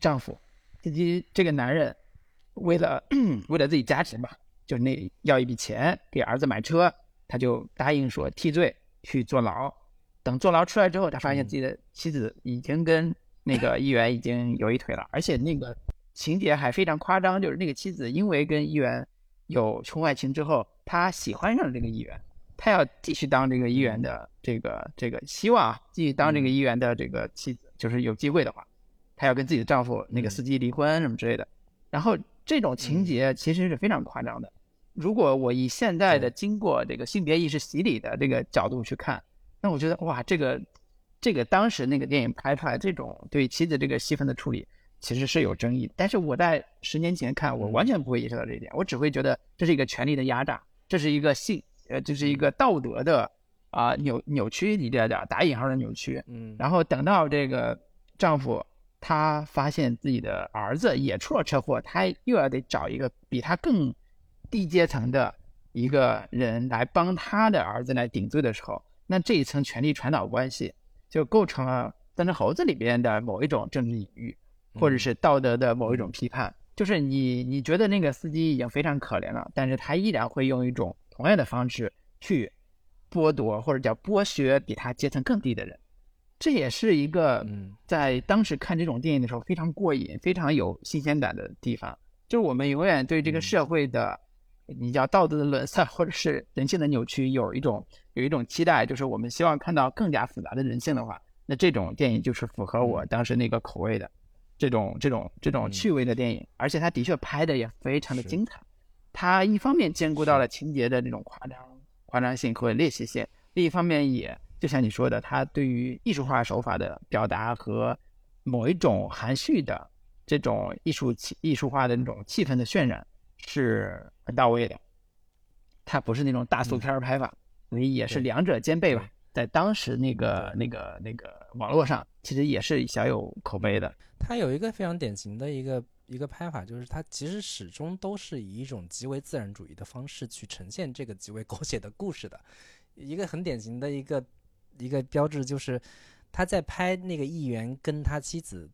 丈夫，司机这个男人。为了为了自己家庭吧，就那要一笔钱给儿子买车，他就答应说替罪去坐牢。等坐牢出来之后，他发现自己的妻子已经跟那个议员已经有一腿了，而且那个情节还非常夸张，就是那个妻子因为跟议员有婚外情之后，他喜欢上了这个议员，他要继续当这个议员的这个这个希望啊，继续当这个议员的这个妻子，就是有机会的话，他要跟自己的丈夫那个司机离婚什么之类的，然后。这种情节其实是非常夸张的。如果我以现在的经过这个性别意识洗礼的这个角度去看，那我觉得哇，这个这个当时那个电影拍出来这种对妻子这个戏份的处理，其实是有争议。但是我在十年前看，我完全不会意识到这一点，我只会觉得这是一个权力的压榨，这是一个性呃，这是一个道德的啊扭扭曲一点点打引号的扭曲。嗯。然后等到这个丈夫。他发现自己的儿子也出了车祸，他又要得找一个比他更低阶层的一个人来帮他的儿子来顶罪的时候，那这一层权力传导关系就构成了《三只猴子》里边的某一种政治隐喻，或者是道德的某一种批判。就是你你觉得那个司机已经非常可怜了，但是他依然会用一种同样的方式去剥夺或者叫剥削比他阶层更低的人。这也是一个在当时看这种电影的时候非常过瘾、非常有新鲜感的地方。就是我们永远对这个社会的，你叫道德的沦丧，或者是人性的扭曲，有一种有一种期待，就是我们希望看到更加复杂的人性的话，那这种电影就是符合我当时那个口味的，这种这种这种趣味的电影。而且他的确拍的也非常的精彩。他一方面兼顾到了情节的这种夸张、夸张性和猎奇性，另一方面也。就像你说的，他对于艺术化手法的表达和某一种含蓄的这种艺术气、艺术化的那种气氛的渲染是很到位的。它不是那种大俗片拍法，所以也是两者兼备吧。在当时那个那个那个网络上，其实也是小有口碑的。他有一个非常典型的一个一个拍法，就是他其实始终都是以一种极为自然主义的方式去呈现这个极为狗血的故事的。一个很典型的一个一个标志就是他在拍那个议员跟他妻子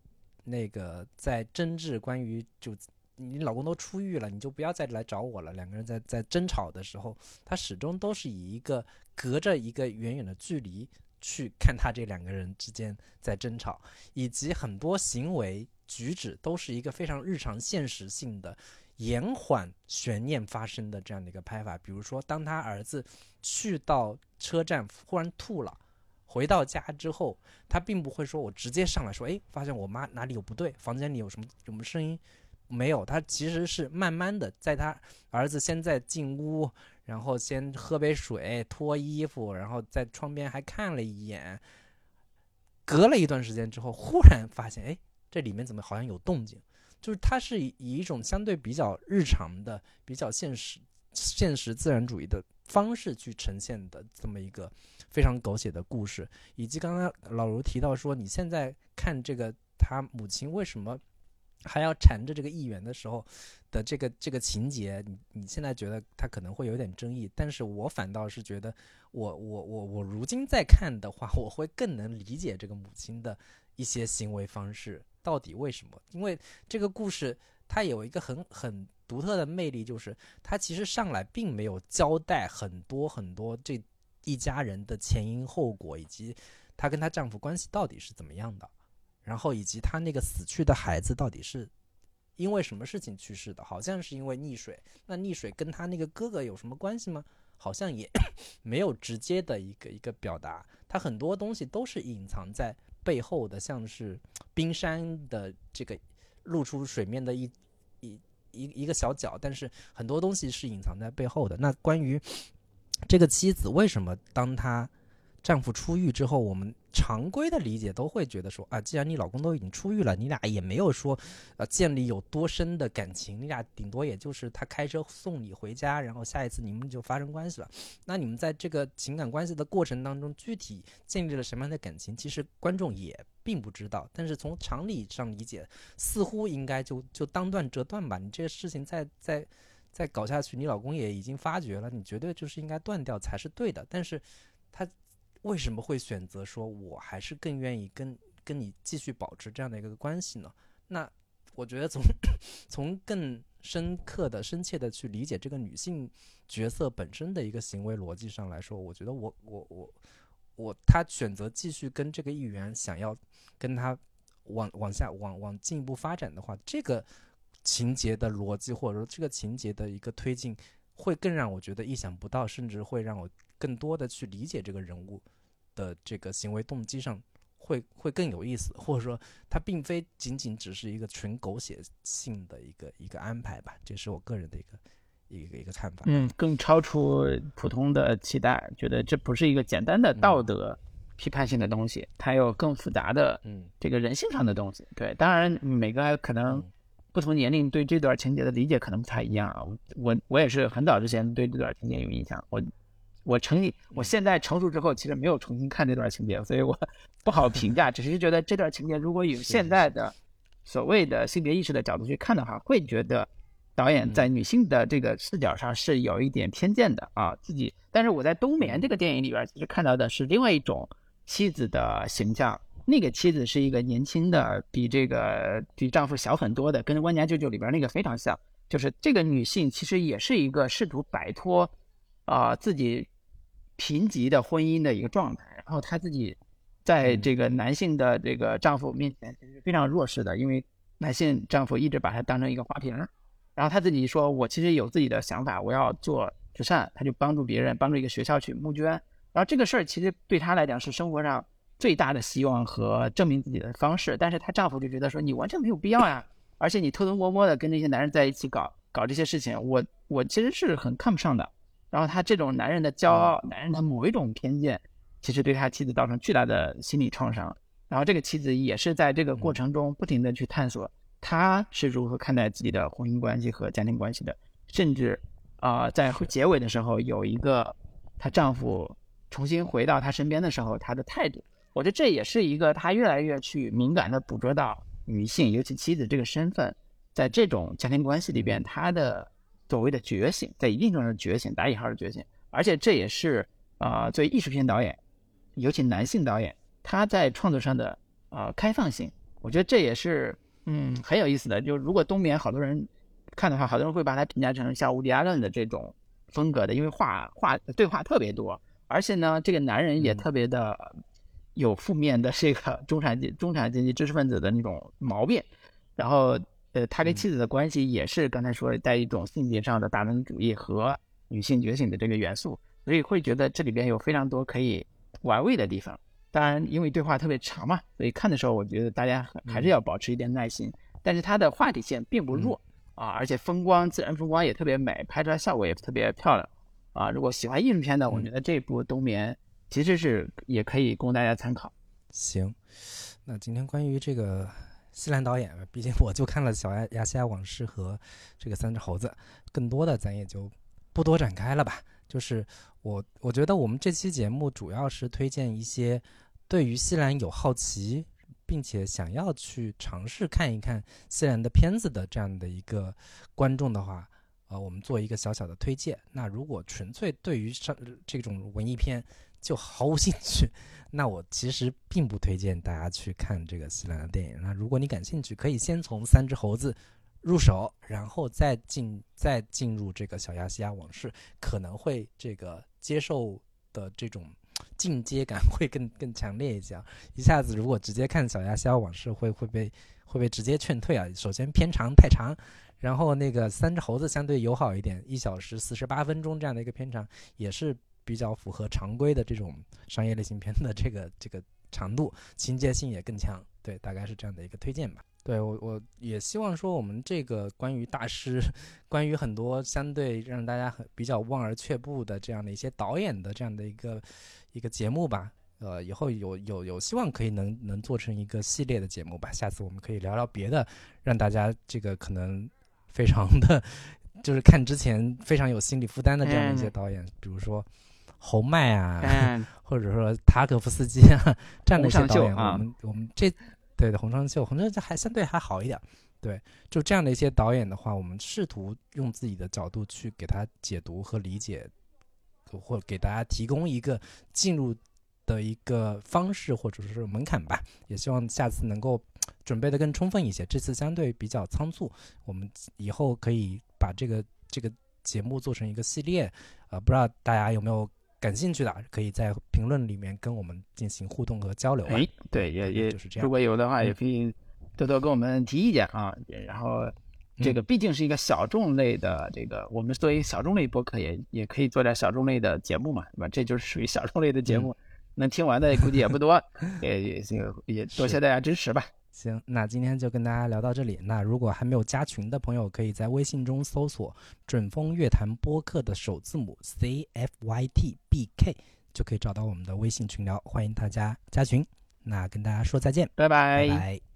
那个在争执关于就你老公都出狱了，你就不要再来找我了。两个人在在争吵的时候，他始终都是以一个隔着一个远远的距离。去看他这两个人之间在争吵，以及很多行为举止都是一个非常日常现实性的延缓悬念发生的这样的一个拍法。比如说，当他儿子去到车站忽然吐了，回到家之后，他并不会说我直接上来说，哎，发现我妈哪里有不对，房间里有什么什么声音，没有，他其实是慢慢的在他儿子现在进屋。然后先喝杯水，脱衣服，然后在窗边还看了一眼。隔了一段时间之后，忽然发现，哎，这里面怎么好像有动静？就是它是以一种相对比较日常的、比较现实、现实自然主义的方式去呈现的这么一个非常狗血的故事。以及刚刚老卢提到说，你现在看这个他母亲为什么？还要缠着这个议员的时候的这个这个情节，你你现在觉得他可能会有点争议，但是我反倒是觉得，我我我我如今再看的话，我会更能理解这个母亲的一些行为方式到底为什么？因为这个故事它有一个很很独特的魅力，就是它其实上来并没有交代很多很多这一家人的前因后果，以及她跟她丈夫关系到底是怎么样的。然后以及她那个死去的孩子到底是因为什么事情去世的？好像是因为溺水。那溺水跟他那个哥哥有什么关系吗？好像也 没有直接的一个一个表达。他很多东西都是隐藏在背后的，像是 冰山的这个露出水面的一一一一个小角，但是很多东西是隐藏在背后的。那关于这个妻子为什么当她？丈夫出狱之后，我们常规的理解都会觉得说啊，既然你老公都已经出狱了，你俩也没有说，呃，建立有多深的感情，你俩顶多也就是他开车送你回家，然后下一次你们就发生关系了。那你们在这个情感关系的过程当中，具体建立了什么样的感情，其实观众也并不知道。但是从常理上理解，似乎应该就就当断则断吧。你这个事情再再再搞下去，你老公也已经发觉了，你绝对就是应该断掉才是对的。但是他。为什么会选择说，我还是更愿意跟跟你继续保持这样的一个关系呢？那我觉得从从更深刻的、深切的去理解这个女性角色本身的一个行为逻辑上来说，我觉得我我我我她选择继续跟这个议员想要跟他往往下往往进一步发展的话，这个情节的逻辑或者说这个情节的一个推进，会更让我觉得意想不到，甚至会让我更多的去理解这个人物。的这个行为动机上会会更有意思，或者说它并非仅仅只是一个纯狗血性的一个一个安排吧，这是我个人的一个一个一个看法。嗯，更超出普通的期待，觉得这不是一个简单的道德批判性的东西，它有更复杂的嗯这个人性上的东西。对，当然每个可能不同年龄对这段情节的理解可能不太一样啊。我我也是很早之前对这段情节有印象，我。我成，我现在成熟之后，其实没有重新看这段情节，所以我 不好评价。只是觉得这段情节，如果有现在的所谓的性别意识的角度去看的话，会觉得导演在女性的这个视角上是有一点偏见的啊。自己，但是我在《冬眠》这个电影里边，其实看到的是另外一种妻子的形象。那个妻子是一个年轻的，比这个比丈夫小很多的，跟《万家舅舅》里边那个非常像。就是这个女性其实也是一个试图摆脱啊自己。贫瘠的婚姻的一个状态，然后她自己在这个男性的这个丈夫面前其实非常弱势的，因为男性丈夫一直把她当成一个花瓶儿，然后她自己说：“我其实有自己的想法，我要做慈善。”她就帮助别人，帮助一个学校去募捐，然后这个事儿其实对她来讲是生活上最大的希望和证明自己的方式，但是她丈夫就觉得说：“你完全没有必要呀，而且你偷偷摸摸的跟那些男人在一起搞搞这些事情，我我其实是很看不上的。”然后他这种男人的骄傲，男人的某一种偏见，其实对他妻子造成巨大的心理创伤。然后这个妻子也是在这个过程中不停的去探索，她是如何看待自己的婚姻关系和家庭关系的。甚至啊，在结尾的时候有一个她丈夫重新回到她身边的时候，她的态度，我觉得这也是一个她越来越去敏感的捕捉到女性，尤其妻子这个身份，在这种家庭关系里边，她的所谓的觉醒，在一定程度上觉醒，打引号的觉醒，而且这也是啊，作为艺术片导演，尤其男性导演，他在创作上的啊开放性，我觉得这也是嗯很有意思的。就如果冬眠好多人看的话，好多人会把它评价成像乌迪·阿伦的这种风格的，因为话话对话特别多。而且呢，这个男人也特别的有负面的这个 中产阶中产阶级知识分子的那种毛病，然后呃，他跟妻子的关系也是刚才说的带一种性别上的大男子主义和女性觉醒的这个元素，所以会觉得这里边有非常多可以玩味的地方。当然，因为对话特别长嘛，所以看的时候我觉得大家还是要保持一点耐心。但是他的话题线并不弱啊，而且风光自然风光也特别美，拍出来效果也特别漂亮。啊，如果喜欢艺术片的，我觉得这部《冬眠》其实是也可以供大家参考。行，那今天关于这个西兰导演，毕竟我就看了《小亚亚细亚往事》和这个《三只猴子》，更多的咱也就不多展开了吧。就是我我觉得我们这期节目主要是推荐一些对于西兰有好奇，并且想要去尝试看一看西兰的片子的这样的一个观众的话。呃，我们做一个小小的推荐。那如果纯粹对于上这种文艺片就毫无兴趣，那我其实并不推荐大家去看这个西兰的电影。那如果你感兴趣，可以先从《三只猴子》入手，然后再进再进入这个《小鸭西亚往事》，可能会这个接受的这种进阶感会更更强烈一些。一下子如果直接看《小鸭西亚往事》，会会被会被直接劝退啊！首先片长太长。然后那个三只猴子相对友好一点，一小时四十八分钟这样的一个片长，也是比较符合常规的这种商业类型片的这个这个长度，情节性也更强。对，大概是这样的一个推荐吧。对我我也希望说我们这个关于大师，关于很多相对让大家很比较望而却步的这样的一些导演的这样的一个一个节目吧。呃，以后有有有希望可以能能做成一个系列的节目吧。下次我们可以聊聊别的，让大家这个可能。非常的，就是看之前非常有心理负担的这样的一些导演，比如说侯麦啊，或者说塔可夫斯基啊 这样的一些导演，我们我们这对的红双秀，红双秀还相对还好一点。对，就这样的一些导演的话，我们试图用自己的角度去给他解读和理解，或给大家提供一个进入的一个方式或者是门槛吧。也希望下次能够。准备的更充分一些，这次相对比较仓促，我们以后可以把这个这个节目做成一个系列，呃，不知道大家有没有感兴趣的，可以在评论里面跟我们进行互动和交流。哎，对，也也就是这样。如果有的话，也可以多多跟我们提意见啊。然后这个毕竟是一个小众类的，这个我们作为小众类播客，也也可以做点小众类的节目嘛，对吧？这就是属于小众类的节目，能听完的估计也不多，也也也多谢大家支持吧。行，那今天就跟大家聊到这里。那如果还没有加群的朋友，可以在微信中搜索“准风乐坛播客”的首字母 C F Y T B K，就可以找到我们的微信群聊。欢迎大家加群。那跟大家说再见，拜拜。